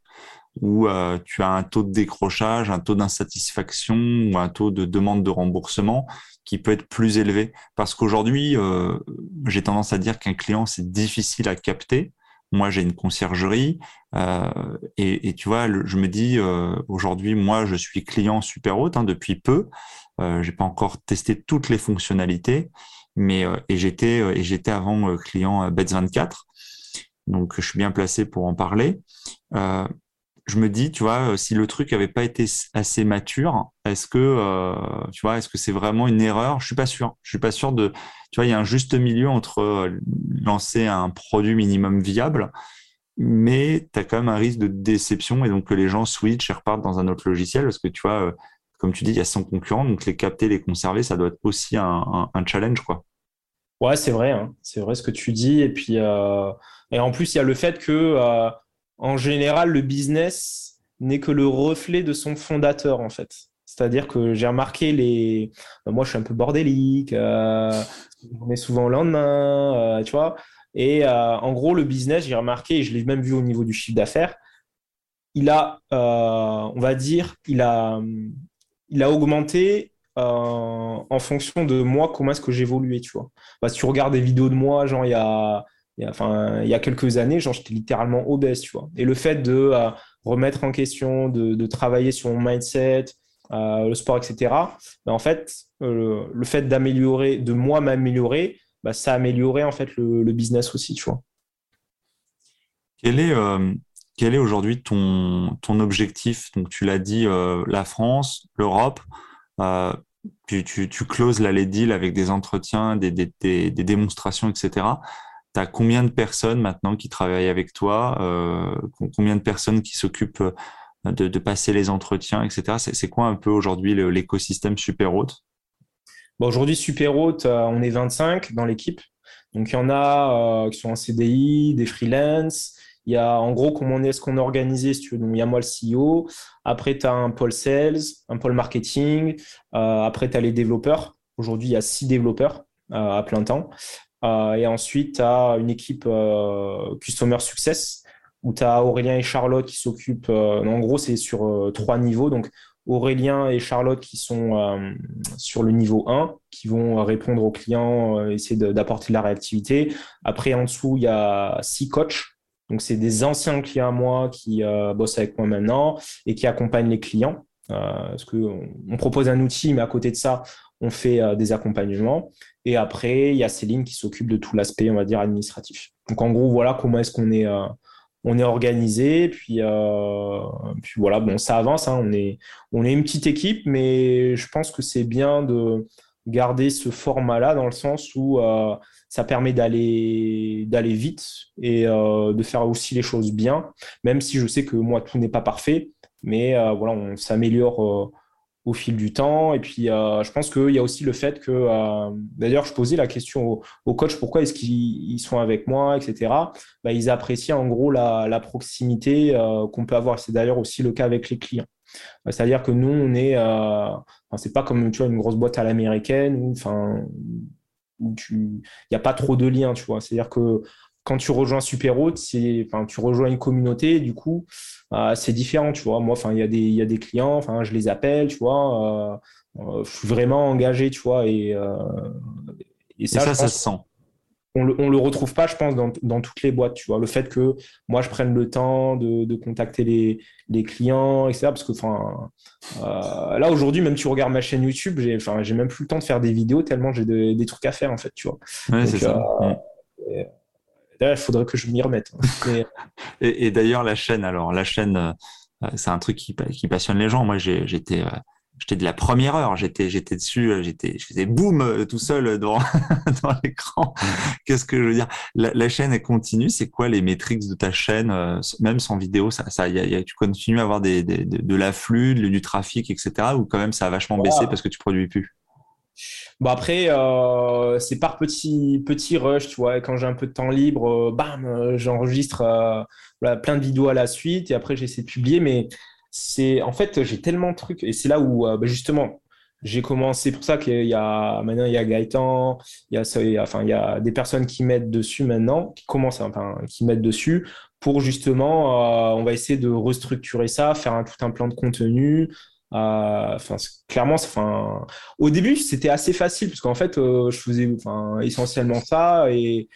où euh, tu as un taux de décrochage, un taux d'insatisfaction ou un taux de demande de remboursement qui peut être plus élevé. Parce qu'aujourd'hui, euh, j'ai tendance à dire qu'un client, c'est difficile à capter. Moi, j'ai une conciergerie euh, et, tu vois, je me dis aujourd'hui, moi, je suis client super haute hein, depuis peu. J'ai pas encore testé toutes les fonctionnalités, mais et j'étais et j'étais avant client Bets 24 donc je suis bien placé pour en parler. Euh, je me dis, tu vois, si le truc avait pas été assez mature, est-ce que, euh, tu vois, est-ce que c'est vraiment une erreur? Je suis pas sûr. Je suis pas sûr de, tu vois, il y a un juste milieu entre euh, lancer un produit minimum viable, mais tu as quand même un risque de déception et donc que les gens switchent et repartent dans un autre logiciel parce que tu vois, comme tu dis, il y a 100 concurrents, donc les capter, les conserver, ça doit être aussi un, challenge, quoi. Ouais, c'est vrai, hein. c'est vrai ce que tu dis. Et puis, et en plus, il y a le fait que, euh, en général, le business n'est que le reflet de son fondateur, en fait. C'est-à-dire que j'ai remarqué les. Moi, je suis un peu bordélique. Euh, on est souvent au lendemain, euh, tu vois. Et euh, en gros, le business, j'ai remarqué, et je l'ai même vu au niveau du chiffre d'affaires, il a, on va dire, il a, il a augmenté en fonction de moi, comment est-ce que j'évoluais, tu vois. Bah, si tu regardes des vidéos de moi, genre, il y a, il y a, enfin, il y a quelques années, genre, j'étais littéralement obèse, tu vois. Et le fait de remettre en question, de, travailler sur mon mindset, euh, le sport, etc. Ben, en fait, euh, le fait d'améliorer, de moi m'améliorer, bah, ça a amélioré en fait le, business aussi, tu vois. Quel est, euh, quel est aujourd'hui ton, ton objectif? Donc, tu l'as dit, la France, l'Europe. tu, tu, closes la deal avec des entretiens, des, des, démonstrations, etc. Tu as combien de personnes maintenant qui travaillent avec toi Combien de personnes qui s'occupent de, passer les entretiens, etc. C'est quoi un peu aujourd'hui l'écosystème Super Haute? Bon, Aujourd'hui, Super Haute, euh, on est 25 dans l'équipe. Donc, il y en a euh, qui sont en CDI, des freelance. Il y a en gros comment est-ce qu'on est organisé, si tu veux? Il y a moi le CEO. Après, tu as un pôle sales, un pôle marketing. Euh, après, tu as les développeurs. Aujourd'hui, il y a six développeurs à plein temps. Et ensuite, tu as une équipe Customer Success où tu as Aurélien et Charlotte qui s'occupent, euh, en gros, c'est sur euh, trois niveaux. Donc, Aurélien et Charlotte qui sont euh, sur le niveau 1, qui vont répondre aux clients, essayer d'apporter de la réactivité. Après, en dessous, il y a six coachs. Donc, c'est des anciens clients à moi qui bossent avec moi maintenant et qui accompagnent les clients. parce qu'on on propose un outil, mais à côté de ça, on fait des accompagnements. Et après, il y a Céline qui s'occupe de tout l'aspect, on va dire, administratif. Donc, en gros, voilà comment est-ce qu'on est, est organisé, puis, euh, puis voilà, bon, ça avance. Hein, on, est, on est une petite équipe, mais je pense que c'est bien de garder ce format-là dans le sens où euh, ça permet d'aller d'aller vite et euh, de faire aussi les choses bien, même si je sais que moi tout n'est pas parfait, mais voilà, on s'améliore au fil du temps. Et puis, euh, je pense qu'il y a aussi le fait que, euh, d'ailleurs, je posais la question aux, coachs, pourquoi est-ce qu'ils sont avec moi, etc. Bah, ils apprécient en gros la, proximité euh, qu'on peut avoir. C'est d'ailleurs aussi le cas avec les clients. C'est-à-dire que nous, on est, c'est pas comme tu vois une grosse boîte à l'américaine où, enfin, il n'y a pas trop de liens, tu vois. C'est-à-dire que quand tu rejoins Superhaute, c'est, enfin, tu rejoins une communauté, du coup, euh, c'est différent, tu vois. Moi, enfin, il y a des, il y a des clients, enfin, je les appelle, tu vois. Euh, euh, je suis vraiment engagé, tu vois, et, et ça, ça, ça se sent. On le, on le retrouve pas, je pense, dans, dans, toutes les boîtes, tu vois. Le fait que moi, je prenne le temps de, de contacter les, les, clients, etc. Parce que, enfin, là, aujourd'hui, même tu regardes ma chaîne YouTube, j'ai, enfin, j'ai même plus le temps de faire des vidéos tellement j'ai des trucs à faire, en fait, tu vois. Ouais, c'est ça. Il faudrait que je m'y remette. Et, d'ailleurs, la chaîne, alors la chaîne, euh, c'est un truc qui, qui, passionne les gens. Moi, j'étais euh, j'étais de la première heure, j'étais j'étais dessus, euh, j'étais je faisais boum tout seul dans dans l'écran. Qu'est-ce que je veux dire? La, chaîne elle continue, c'est quoi les métriques de ta chaîne même sans vidéo? Ça ça y a, tu continues à avoir des, des de, l'afflux, du trafic etc. ou quand même ça a vachement baissé parce que tu produis plus? Bon après, euh, c'est par petit rush, tu vois. Quand j'ai un peu de temps libre, euh, bam, euh, j'enregistre plein de vidéos à la suite et après j'essaie de publier. Mais c'est en fait, j'ai tellement de trucs et c'est là où bah, justement j'ai commencé. pour ça qu'il y a maintenant il y a Gaëtan, il y a, enfin il y a des personnes qui mettent dessus maintenant, qui commencent enfin qui mettent dessus pour justement, on va essayer de restructurer ça, faire tout un plan de contenu. Euh, enfin, clairement, enfin, au début, c'était assez facile parce qu'en fait, euh, je faisais, enfin, essentiellement ça et,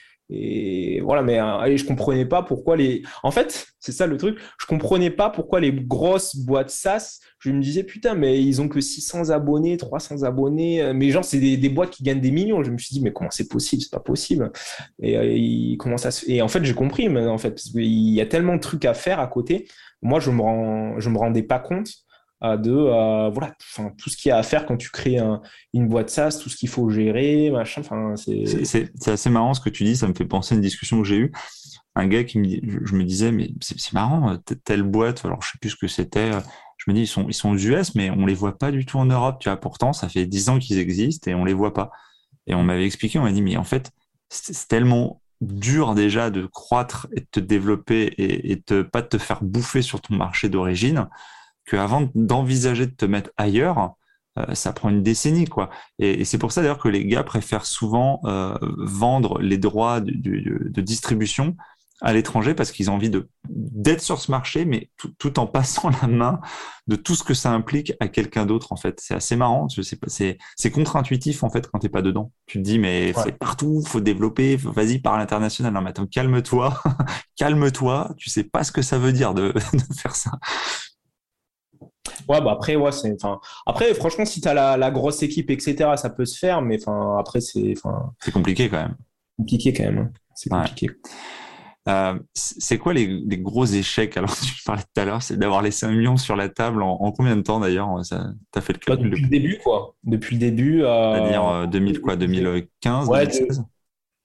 voilà. Mais euh, je comprenais pas pourquoi les. En fait, c'est ça le truc. Je comprenais pas pourquoi les grosses boîtes SaaS. Je me disais putain, mais ils ont que 600 abonnés, 300 abonnés. Mais genre, c'est des, boîtes qui gagnent des millions. Je me suis dit, mais comment c'est possible? C'est pas possible. Et, et, en fait, j'ai compris. Mais en fait, parce qu'il y a tellement de trucs à faire à côté. Moi, je me je me rendais pas compte de euh, voilà, tout ce qu'il y a à faire quand tu crées une boîte SaaS, tout ce qu'il faut gérer, machin. C'est assez marrant ce que tu dis, ça me fait penser à une discussion que j'ai eue. Un gars qui me je me disais, mais c'est marrant, telle boîte, alors je sais plus ce que c'était. Je me dis, ils sont, ils sont aux US, mais on les voit pas du tout en Europe. Tu vois, pourtant, ça fait dix ans qu'ils existent et on les voit pas. Et on m'avait expliqué, on m'a dit, mais en fait, c'est tellement dur déjà de croître et de te développer et, et de pas te faire bouffer sur ton marché d'origine qu'avant d'envisager de te mettre ailleurs, euh, ça prend une décennie, quoi. Et, c'est pour ça d'ailleurs que les gars préfèrent souvent euh, vendre les droits de, de distribution à l'étranger parce qu'ils ont envie d'être sur ce marché, mais tout, en passant la main de tout ce que ça implique à quelqu'un d'autre. En fait, c'est assez marrant. C'est contre-intuitif en fait quand t'es pas dedans. Tu te dis mais c'est partout, faut développer, vas-y parle international. Non mais attends, calme-toi, calme-toi. Tu sais pas ce que ça veut dire de, de faire ça. Ouais, bah après, ouais, c'est, enfin, après, franchement, si tu as la, la, grosse équipe, etc., ça peut se faire, mais enfin, après, c'est, enfin, c'est compliqué quand même. Compliqué quand même. Hein. C'est compliqué. Euh, c'est quoi les, les, gros échecs? Alors, tu parlais tout à l'heure, c'est d'avoir laissé un million sur la table en, en combien de temps d'ailleurs? Tu as fait le bah, calcul Depuis le début, quoi. Depuis le début. Euh... C'est-à-dire 2000, euh, quoi 2015 ouais, 2016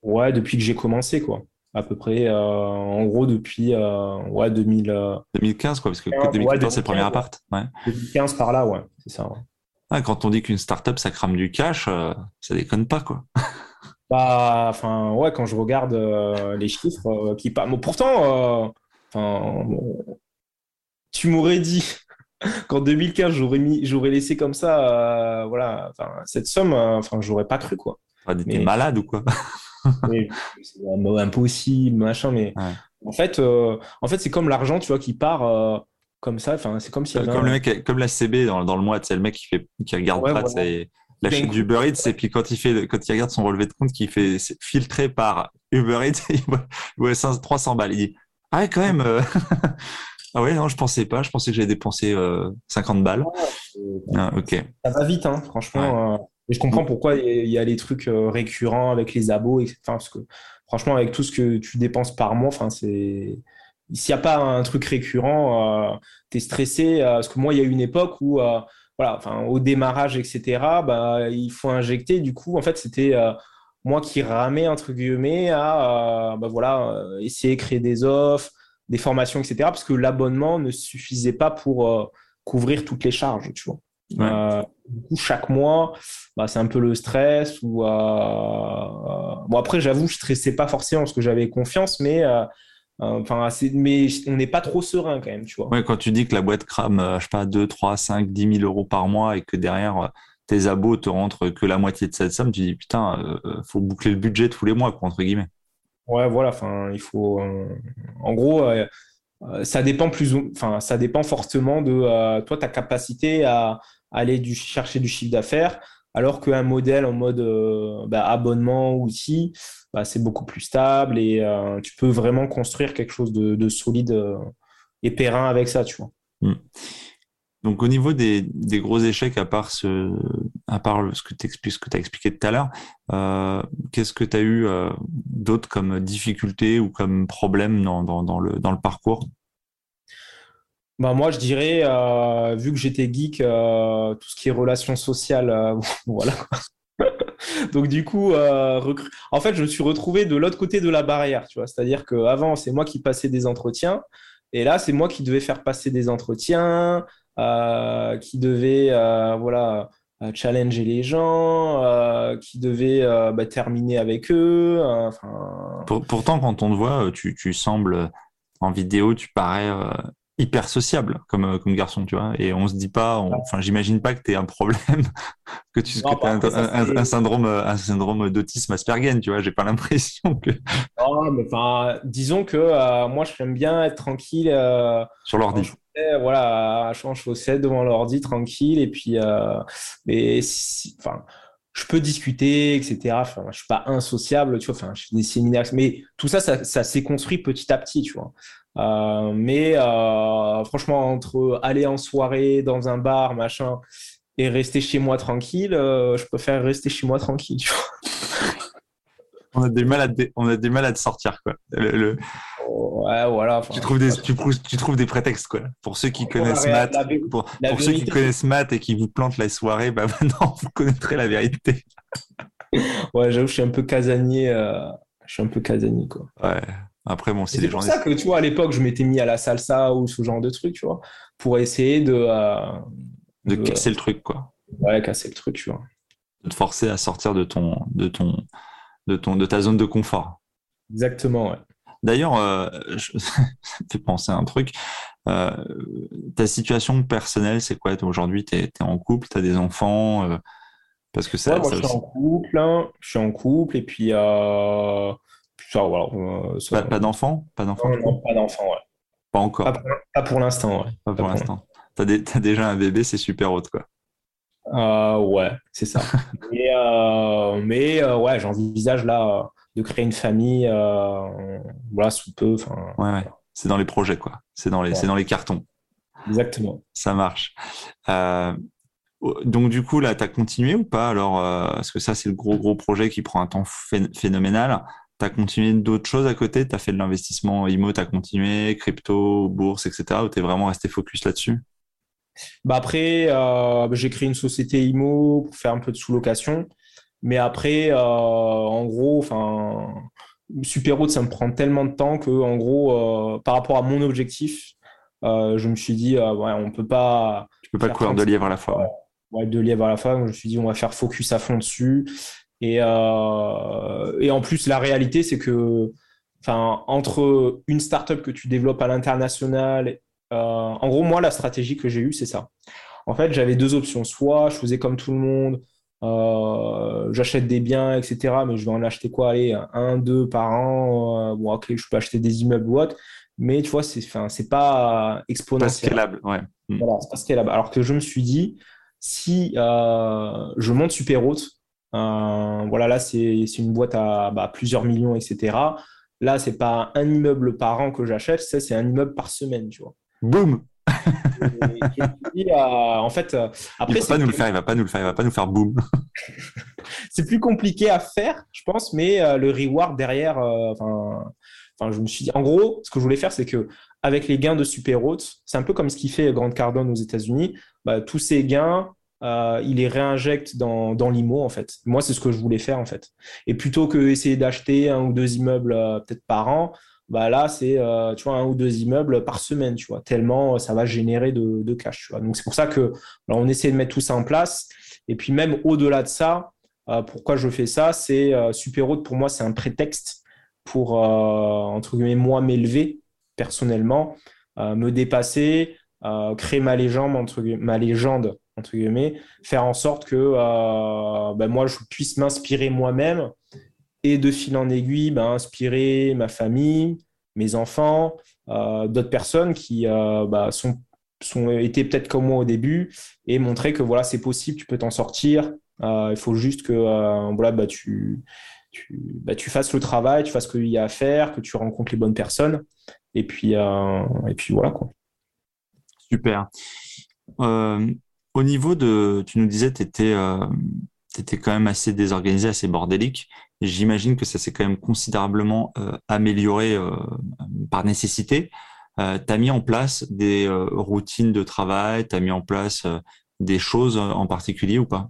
ouais, depuis que j'ai commencé, quoi. À peu près, euh, en gros, depuis ouais, 2000, 2015, quoi, parce que 2014, c'est le premier appart. Ouais. 2015 par là, ouais, c'est ça. Ouais. Ah, quand on dit qu'une startup, ça crame du cash, ça déconne pas, quoi. Bah, enfin, ouais, quand je regarde euh, les chiffres euh, qui parlent. pourtant, euh, enfin, tu m'aurais dit qu'en 2015, j'aurais mis, j'aurais laissé comme ça, voilà, cette somme, enfin, j'aurais pas cru, quoi. Ah, t'es malade ou quoi? C'est impossible, machin, mais en fait, en fait, c'est comme l'argent, tu vois, qui part comme ça. Enfin, c'est comme si. Comme, le mec, comme la CB dans, dans le mois, c'est le mec qui fait, qui regarde pas, la chaîne d'Uber Eats et puis quand il fait quand il regarde son relevé de compte qui fait filtré par Uber Eats il voit, 300 balles il dit ah ouais quand même euh. ah ouais non je pensais pas je pensais que j'avais dépensé 50 euh, balles ah, ok ça va vite hein, franchement euh. Et je comprends pourquoi il y a les trucs récurrents avec les abos parce que franchement avec tout ce que tu dépenses par mois enfin c'est s'il n'y a pas un truc récurrent, tu es stressé. parce que moi, il y a eu une époque où voilà, enfin, au démarrage, etc., bah, il faut injecter. Du coup, en fait, c'était euh, moi qui ramais, entre guillemets, à euh, bah, voilà, euh, essayer de créer des offres, des formations, etc., parce que l'abonnement ne suffisait pas pour couvrir toutes les charges, tu vois. Du coup, chaque mois, bah, c'est un peu le stress. Ou, bon, après, j'avoue, je stressais pas forcément parce que j'avais confiance, mais euh, enfin, mais on n'est pas trop serein quand même, tu vois. Ouais, quand tu dis que la boîte crame, euh, je sais pas, 2, 3, 5, 10 000 euros par mois et que derrière euh, tes abos te rentrent que la moitié de cette somme, tu dis putain, faut boucler le budget tous les mois, quoi, entre guillemets. Ouais, voilà. Enfin, il faut. en gros, ça dépend plus. Enfin, ça dépend fortement de toi, ta capacité à aller du, chercher du chiffre d'affaires, alors qu'un modèle en mode bah, abonnement ou bah, c'est beaucoup plus stable et euh, tu peux vraiment construire quelque chose de, solide euh, et périn avec ça, tu vois. Hmm. Donc au niveau des, gros échecs, à part ce, à part ce que tu as expliqué tout à l'heure, euh, qu'est-ce que tu as eu d'autre comme difficulté ou comme problème dans le parcours? Bah moi, je dirais, vu que j'étais geek, tout ce qui est relations sociales, voilà. Donc du coup, euh, en fait, je me suis retrouvé de l'autre côté de la barrière, tu vois. C'est-à-dire qu'avant, c'est moi qui passais des entretiens, et là, c'est moi qui devais faire passer des entretiens, euh, qui devait, euh, voilà, challenger les gens, qui devait bah, terminer avec eux. pourtant, quand on te voit, tu, tu sembles en vidéo, tu parais hyper sociable comme, euh, comme garçon, tu vois. Et on se dit pas, enfin, j'imagine pas que tu un problème, que tu as un, syndrome, un syndrome d'autisme Aspergen, tu vois. J'ai pas l'impression que. Non, mais enfin, disons que euh, moi, j'aime bien être tranquille. Euh, Sur l'ordi. Voilà, en chaussette devant l'ordi, tranquille. Et puis, mais enfin. je peux discuter, etc. Enfin, je suis pas insociable, tu vois. Enfin, je fais des séminaires, mais tout ça, ça, ça s'est construit petit à petit, tu vois. Euh, mais euh, franchement, entre aller en soirée dans un bar, machin, et rester chez moi tranquille, euh, je préfère rester chez moi tranquille. Tu vois. on a des mal à on a des mal à te sortir quoi. Le, Ouais, voilà. tu trouves des tu, tu, trouves des prétextes quoi. Pour ceux qui connaissent maths, pour, pour ceux qui connaissent maths et qui vous plantent la soirée, bah maintenant vous connaîtrez la vérité. ouais, j'avoue, je suis un peu casanier. Je suis un peu casanier quoi. Ouais. Après, bon, c'est pour ça que, tu vois, à l'époque, je m'étais mis à la salsa ou ce genre de truc, tu vois, pour essayer de. Euh, de, casser le truc, quoi. Ouais, casser le truc, tu vois. De te forcer à sortir de ton, de ton, de ton, de ta zone de confort. Exactement, ouais. D'ailleurs, euh, ça me fait penser à un truc. ta situation personnelle, c'est quoi? Aujourd'hui, tu es, en couple, tu as des enfants Parce que ça, moi, je suis en couple, hein. je suis en couple, et puis. Ça, voilà, pas, pas d'enfants Pas d'enfants pas d'enfants, ouais. Pas encore. Pas pour, l'instant, ouais. Pas pour l'instant. T'as, as déjà un bébé, c'est super haute, quoi. Euh, ouais, c'est ça. mais euh, mais euh, ouais, j'envisage là de créer une famille, voilà, sous peu. Ouais, ouais. C'est dans les projets, quoi. C'est dans les, c'est dans les cartons. Exactement. Ça marche. donc du coup là, tu as continué ou pas? Alors, parce que ça c'est le gros gros projet qui prend un temps phénoménal. Tu as continué d'autres choses à côté? Tu as fait de l'investissement IMO, tu as continué, crypto, bourse, etc. Ou tu es vraiment resté focus là-dessus? Bah Après, euh, j'ai créé une société IMO pour faire un peu de sous-location. Mais après, euh, en gros, enfin, Super ça me prend tellement de temps que, en gros, euh, par rapport à mon objectif, je me suis dit, ouais, on peut pas. Tu peux pas courir de lièvres à la fois. Ouais, deux lièvres à la fois. Donc, je me suis dit, on va faire focus à fond dessus. Et, euh, et en plus, la réalité, c'est que enfin, entre une startup que tu développes à l'international, euh, en gros, moi, la stratégie que j'ai eue, c'est ça. En fait, j'avais deux options. Soit je faisais comme tout le monde, euh, j'achète des biens, etc. Mais je vais en acheter quoi Allez, un, deux par an. bon, ok, je peux acheter des immeubles ou autre. Mais tu vois, c'est, enfin, c'est pas exponentiel. Pas scalable, ouais. Voilà, c'est pas scalable. Alors que je me suis dit, si je monte super haute, voilà, là, c'est une boîte à bah, plusieurs millions, etc. Là, c'est pas un immeuble par an que j'achète, c'est un immeuble par semaine, tu vois. Boum euh, en fait, euh, après, il va pas nous le faire, il va pas nous le faire, il va pas nous faire boum. c'est plus compliqué à faire, je pense, mais le reward derrière, enfin, je me suis dit, en gros, ce que je voulais faire, c'est que avec les gains de Super c'est un peu comme ce qu'il fait Grant Cardone aux États-Unis. Bah, tous ces gains, euh, il les réinjecte dans, dans l'IMO, en fait. Moi, c'est ce que je voulais faire, en fait. Et plutôt que essayer d'acheter un ou deux immeubles euh, peut-être par an, bah là, c'est euh, tu vois, un ou deux immeubles par semaine, tu vois, tellement ça va générer de, de cash. Donc, c'est pour ça que on essaie de mettre tout ça en place. Et puis, même au-delà de ça, pourquoi je fais ça C'est Super pour moi, c'est un prétexte pour, entre guillemets, moi m'élever personnellement, me dépasser, créer ma légende, entre, ma légende entre guillemets, faire en sorte que euh, ben moi, je puisse m'inspirer moi-même et de fil en aiguille, ben, inspirer ma famille, mes enfants, euh, d'autres personnes qui euh, ben, sont, sont étaient peut-être comme moi au début et montrer que voilà, c'est possible, tu peux t'en sortir. il faut juste que voilà, tu, tu fasses le travail, tu fasses ce qu'il y a à faire, que tu rencontres les bonnes personnes. Et puis, et puis voilà quoi. Super. Au niveau de, tu nous disais, tu étais, euh, quand même assez désorganisé, assez bordélique. J'imagine que ça s'est quand même considérablement euh, amélioré euh, par nécessité. tu as mis en place des routines de travail, tu as mis en place des choses en particulier ou pas?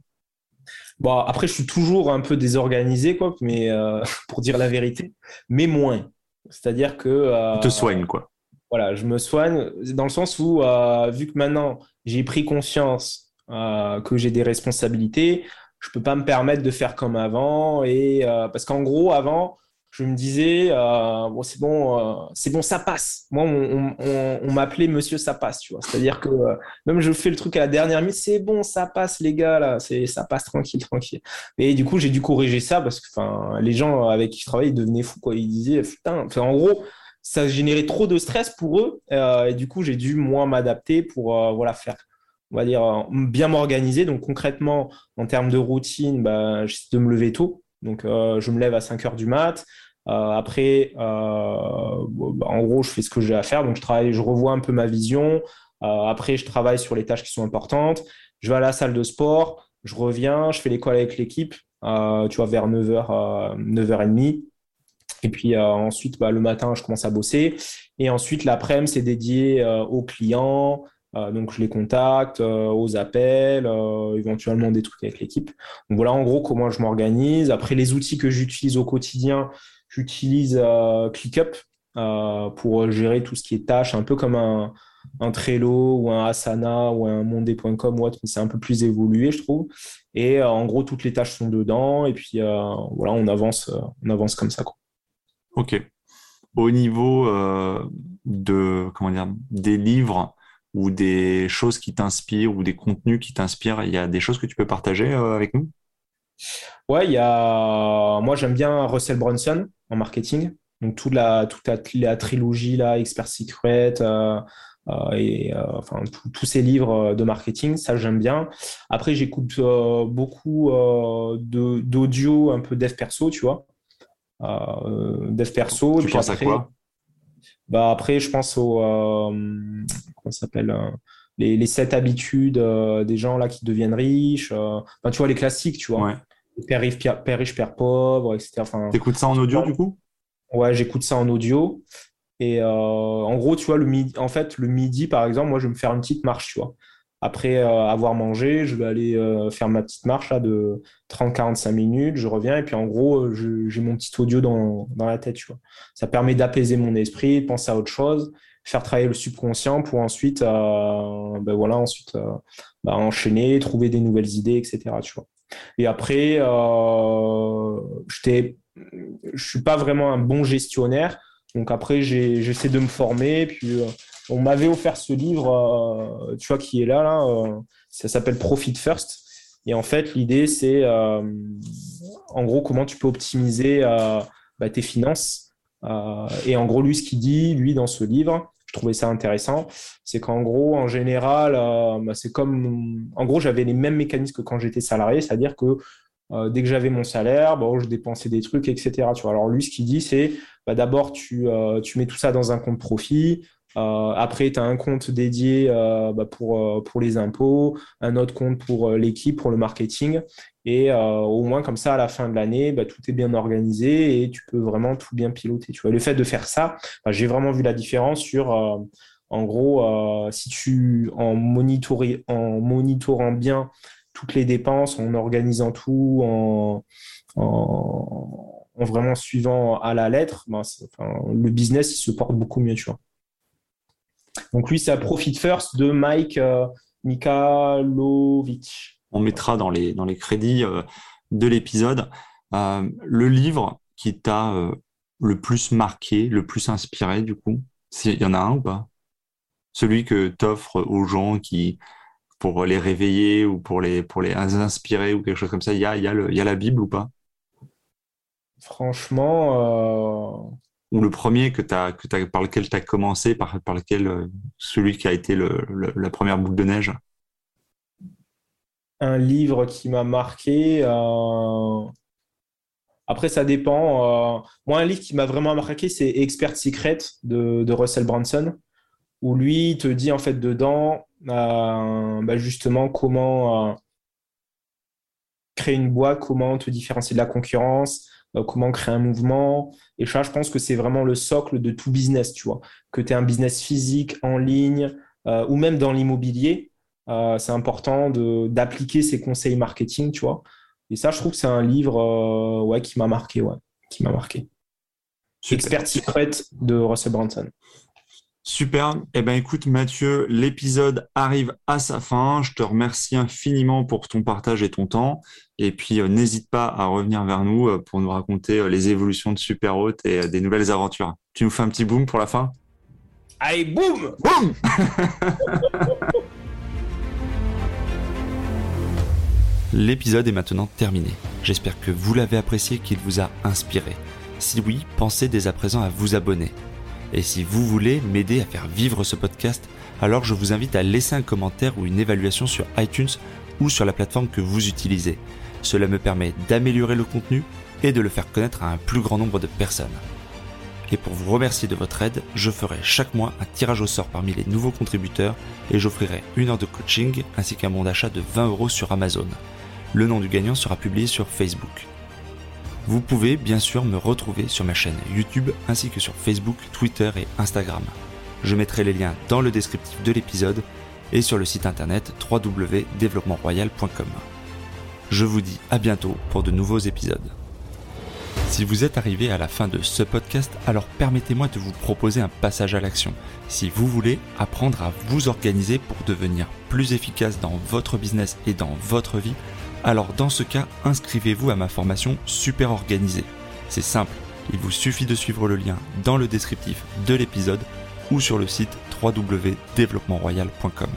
Bon, après, je suis toujours un peu désorganisé, quoi, mais pour dire la vérité, mais moins. C'est-à-dire que. tu te soignes, quoi. Voilà, je me soigne dans le sens où, vu que maintenant j'ai pris conscience euh, que j'ai des responsabilités, je peux pas me permettre de faire comme avant. Et euh, parce qu'en gros, avant, je me disais, euh, bon, c'est bon, c'est bon, ça passe. Moi, on, m'appelait Monsieur ça passe. C'est-à-dire que même je fais le truc à la dernière minute, c'est bon, ça passe, les gars, là, ça passe tranquille, tranquille. Et du coup, j'ai dû corriger ça parce que, les gens avec qui je travaillais, ils devenaient fous, quoi. Ils disaient, putain, en gros, ça générait trop de stress pour eux. Euh, et du coup, j'ai dû, moi, m'adapter pour euh, voilà, faire, on va dire, euh, bien m'organiser. Donc, concrètement, en termes de routine, bah, j'essaie de me lever tôt. Donc, je me lève à 5 heures du mat. après, bah, en gros, je fais ce que j'ai à faire. Donc, je travaille, je revois un peu ma vision. après, je travaille sur les tâches qui sont importantes. Je vais à la salle de sport. Je reviens, je fais l'école avec l'équipe, tu vois, vers 9h, 9h30. Et puis euh, ensuite, bah, le matin, je commence à bosser. Et ensuite, l'après-midi, c'est dédié euh, aux clients. Euh, donc, je les contacte, aux appels, éventuellement des trucs avec l'équipe. Donc, voilà en gros comment je m'organise. Après, les outils que j'utilise au quotidien, j'utilise ClickUp pour gérer tout ce qui est tâches, un peu comme un, Trello ou un Asana ou un Monday.com ou autre, mais c'est un peu plus évolué, je trouve. Et en gros, toutes les tâches sont dedans. Et puis, voilà, on avance, on avance comme ça. Ok. au niveau de comment dire des livres ou des choses qui t'inspirent ou des contenus qui t'inspirent, il y a des choses que tu peux partager avec nous? Ouais, il y a. Moi, j'aime bien Russell Brunson en marketing. Donc, toute la, toute la, trilogie, là, Expert Secret, euh, euh, et euh, enfin, tous ces livres de marketing, ça, j'aime bien. Après, j'écoute beaucoup d'audio, un peu dev perso, tu vois. Dev perso. Tu penses à quoi? Bah, Après, je pense au. comment ça s'appelle les, les sept habitudes des gens là qui deviennent riches. Enfin, tu vois, les classiques, tu vois. Ouais. Père riche, père, riche, père pauvre, etc. Enfin, T'écoutes ça en audio du coup? Ouais, j'écoute ça en audio. Et euh, en gros, tu vois, le midi, en fait, le midi, par exemple, moi, je vais me faire une petite marche, tu vois. Après euh, avoir mangé, je vais aller euh, faire ma petite marche là, de 30-45 minutes, je reviens et puis en gros, j'ai mon petit audio dans, dans, la tête, tu vois. Ça permet d'apaiser mon esprit, de penser à autre chose, faire travailler le subconscient pour ensuite, ben voilà, ensuite bah, enchaîner, trouver des nouvelles idées, etc. Tu vois. Et après, euh, je ne suis pas vraiment un bon gestionnaire. Donc après, j'essaie de me former. Puis euh, on m'avait offert ce livre, euh, tu vois, qui est là. là ça s'appelle Profit First. Et en fait, l'idée, c'est en gros comment tu peux optimiser bah, tes finances. et en gros, lui, ce qu'il dit, lui, dans ce livre, je trouvais ça intéressant, c'est qu'en gros, en général, euh, bah, c'est comme, en gros, j'avais les mêmes mécanismes que quand j'étais salarié, c'est-à-dire que euh, dès que j'avais mon salaire, bon, je dépensais des trucs, etc. Tu vois. Alors lui, ce qu'il dit, c'est bah, d'abord, tu, euh, tu mets tout ça dans un compte profit, euh, après, tu as un compte dédié euh, bah, pour, euh, pour les impôts, un autre compte pour l'équipe, pour le marketing. Et au moins, comme ça, à la fin de l'année, bah, tout est bien organisé et tu peux vraiment tout bien piloter. Tu vois, le fait de faire ça, bah, j'ai vraiment vu la différence sur, en gros, si tu, en, monitorant bien toutes les dépenses, en organisant tout, en, en, vraiment suivant à la lettre, le business, il se porte beaucoup mieux. Donc lui, c'est à Profit First de Mike euh, Mikalovic. On mettra dans les, dans les crédits euh, de l'épisode euh, le livre qui t'a le plus marqué, le plus inspiré du coup. Il y en a un ou pas? Celui que t'offres aux gens qui pour les réveiller ou pour les, pour les inspirer ou quelque chose comme ça, il y a, y, a y a la Bible ou pas? Franchement, ou le premier que as, que par lequel tu as commencé, par, lequel euh, celui qui a été la première boucle de neige? Un livre qui m'a marqué. Euh, après, ça dépend. Euh, moi, un livre qui m'a vraiment marqué, c'est Expert Secret de, Russell Branson, où lui te dit en fait dedans bah, justement comment créer une boîte, comment te différencier de la concurrence, comment créer un mouvement. Et ça, je pense que c'est vraiment le socle de tout business, tu vois. Que tu aies un business physique, en ligne, euh, ou même dans l'immobilier, euh, c'est important d'appliquer ces conseils marketing, tu vois. Et ça, je trouve que c'est un livre ouais, qui m'a marqué, ouais, qui m'a marqué. Expert Secret de Russell Brunson. Super. Eh ben, écoute, Mathieu, l'épisode arrive à sa fin. Je te remercie infiniment pour ton partage et ton temps. Et puis, euh, n'hésite pas à revenir vers nous euh, pour nous raconter euh, les évolutions de Super et des nouvelles aventures. Tu nous fais un petit boom pour la fin? Allez, boum Boum L'épisode est maintenant terminé. J'espère que vous l'avez apprécié, qu'il vous a inspiré. Si oui, pensez dès à présent à vous abonner. Et si vous voulez m'aider à faire vivre ce podcast, alors je vous invite à laisser un commentaire ou une évaluation sur iTunes ou sur la plateforme que vous utilisez. Cela me permet d'améliorer le contenu et de le faire connaître à un plus grand nombre de personnes. Et pour vous remercier de votre aide, je ferai chaque mois un tirage au sort parmi les nouveaux contributeurs et j'offrirai une heure de coaching ainsi qu'un bon d'achat de 20 euros sur Amazon. Le nom du gagnant sera publié sur Facebook. Vous pouvez bien sûr me retrouver sur ma chaîne YouTube ainsi que sur Facebook, Twitter et Instagram. Je mettrai les liens dans le descriptif de l'épisode et sur le site internet www.développementroyal.com. Je vous dis à bientôt pour de nouveaux épisodes. Si vous êtes arrivé à la fin de ce podcast, alors permettez-moi de vous proposer un passage à l'action. Si vous voulez apprendre à vous organiser pour devenir plus efficace dans votre business et dans votre vie, alors dans ce cas, inscrivez-vous à ma formation Super Organisée. C'est simple, Il vous suffit de suivre le lien dans le descriptif de l'épisode ou sur le site www.développementroyal.com.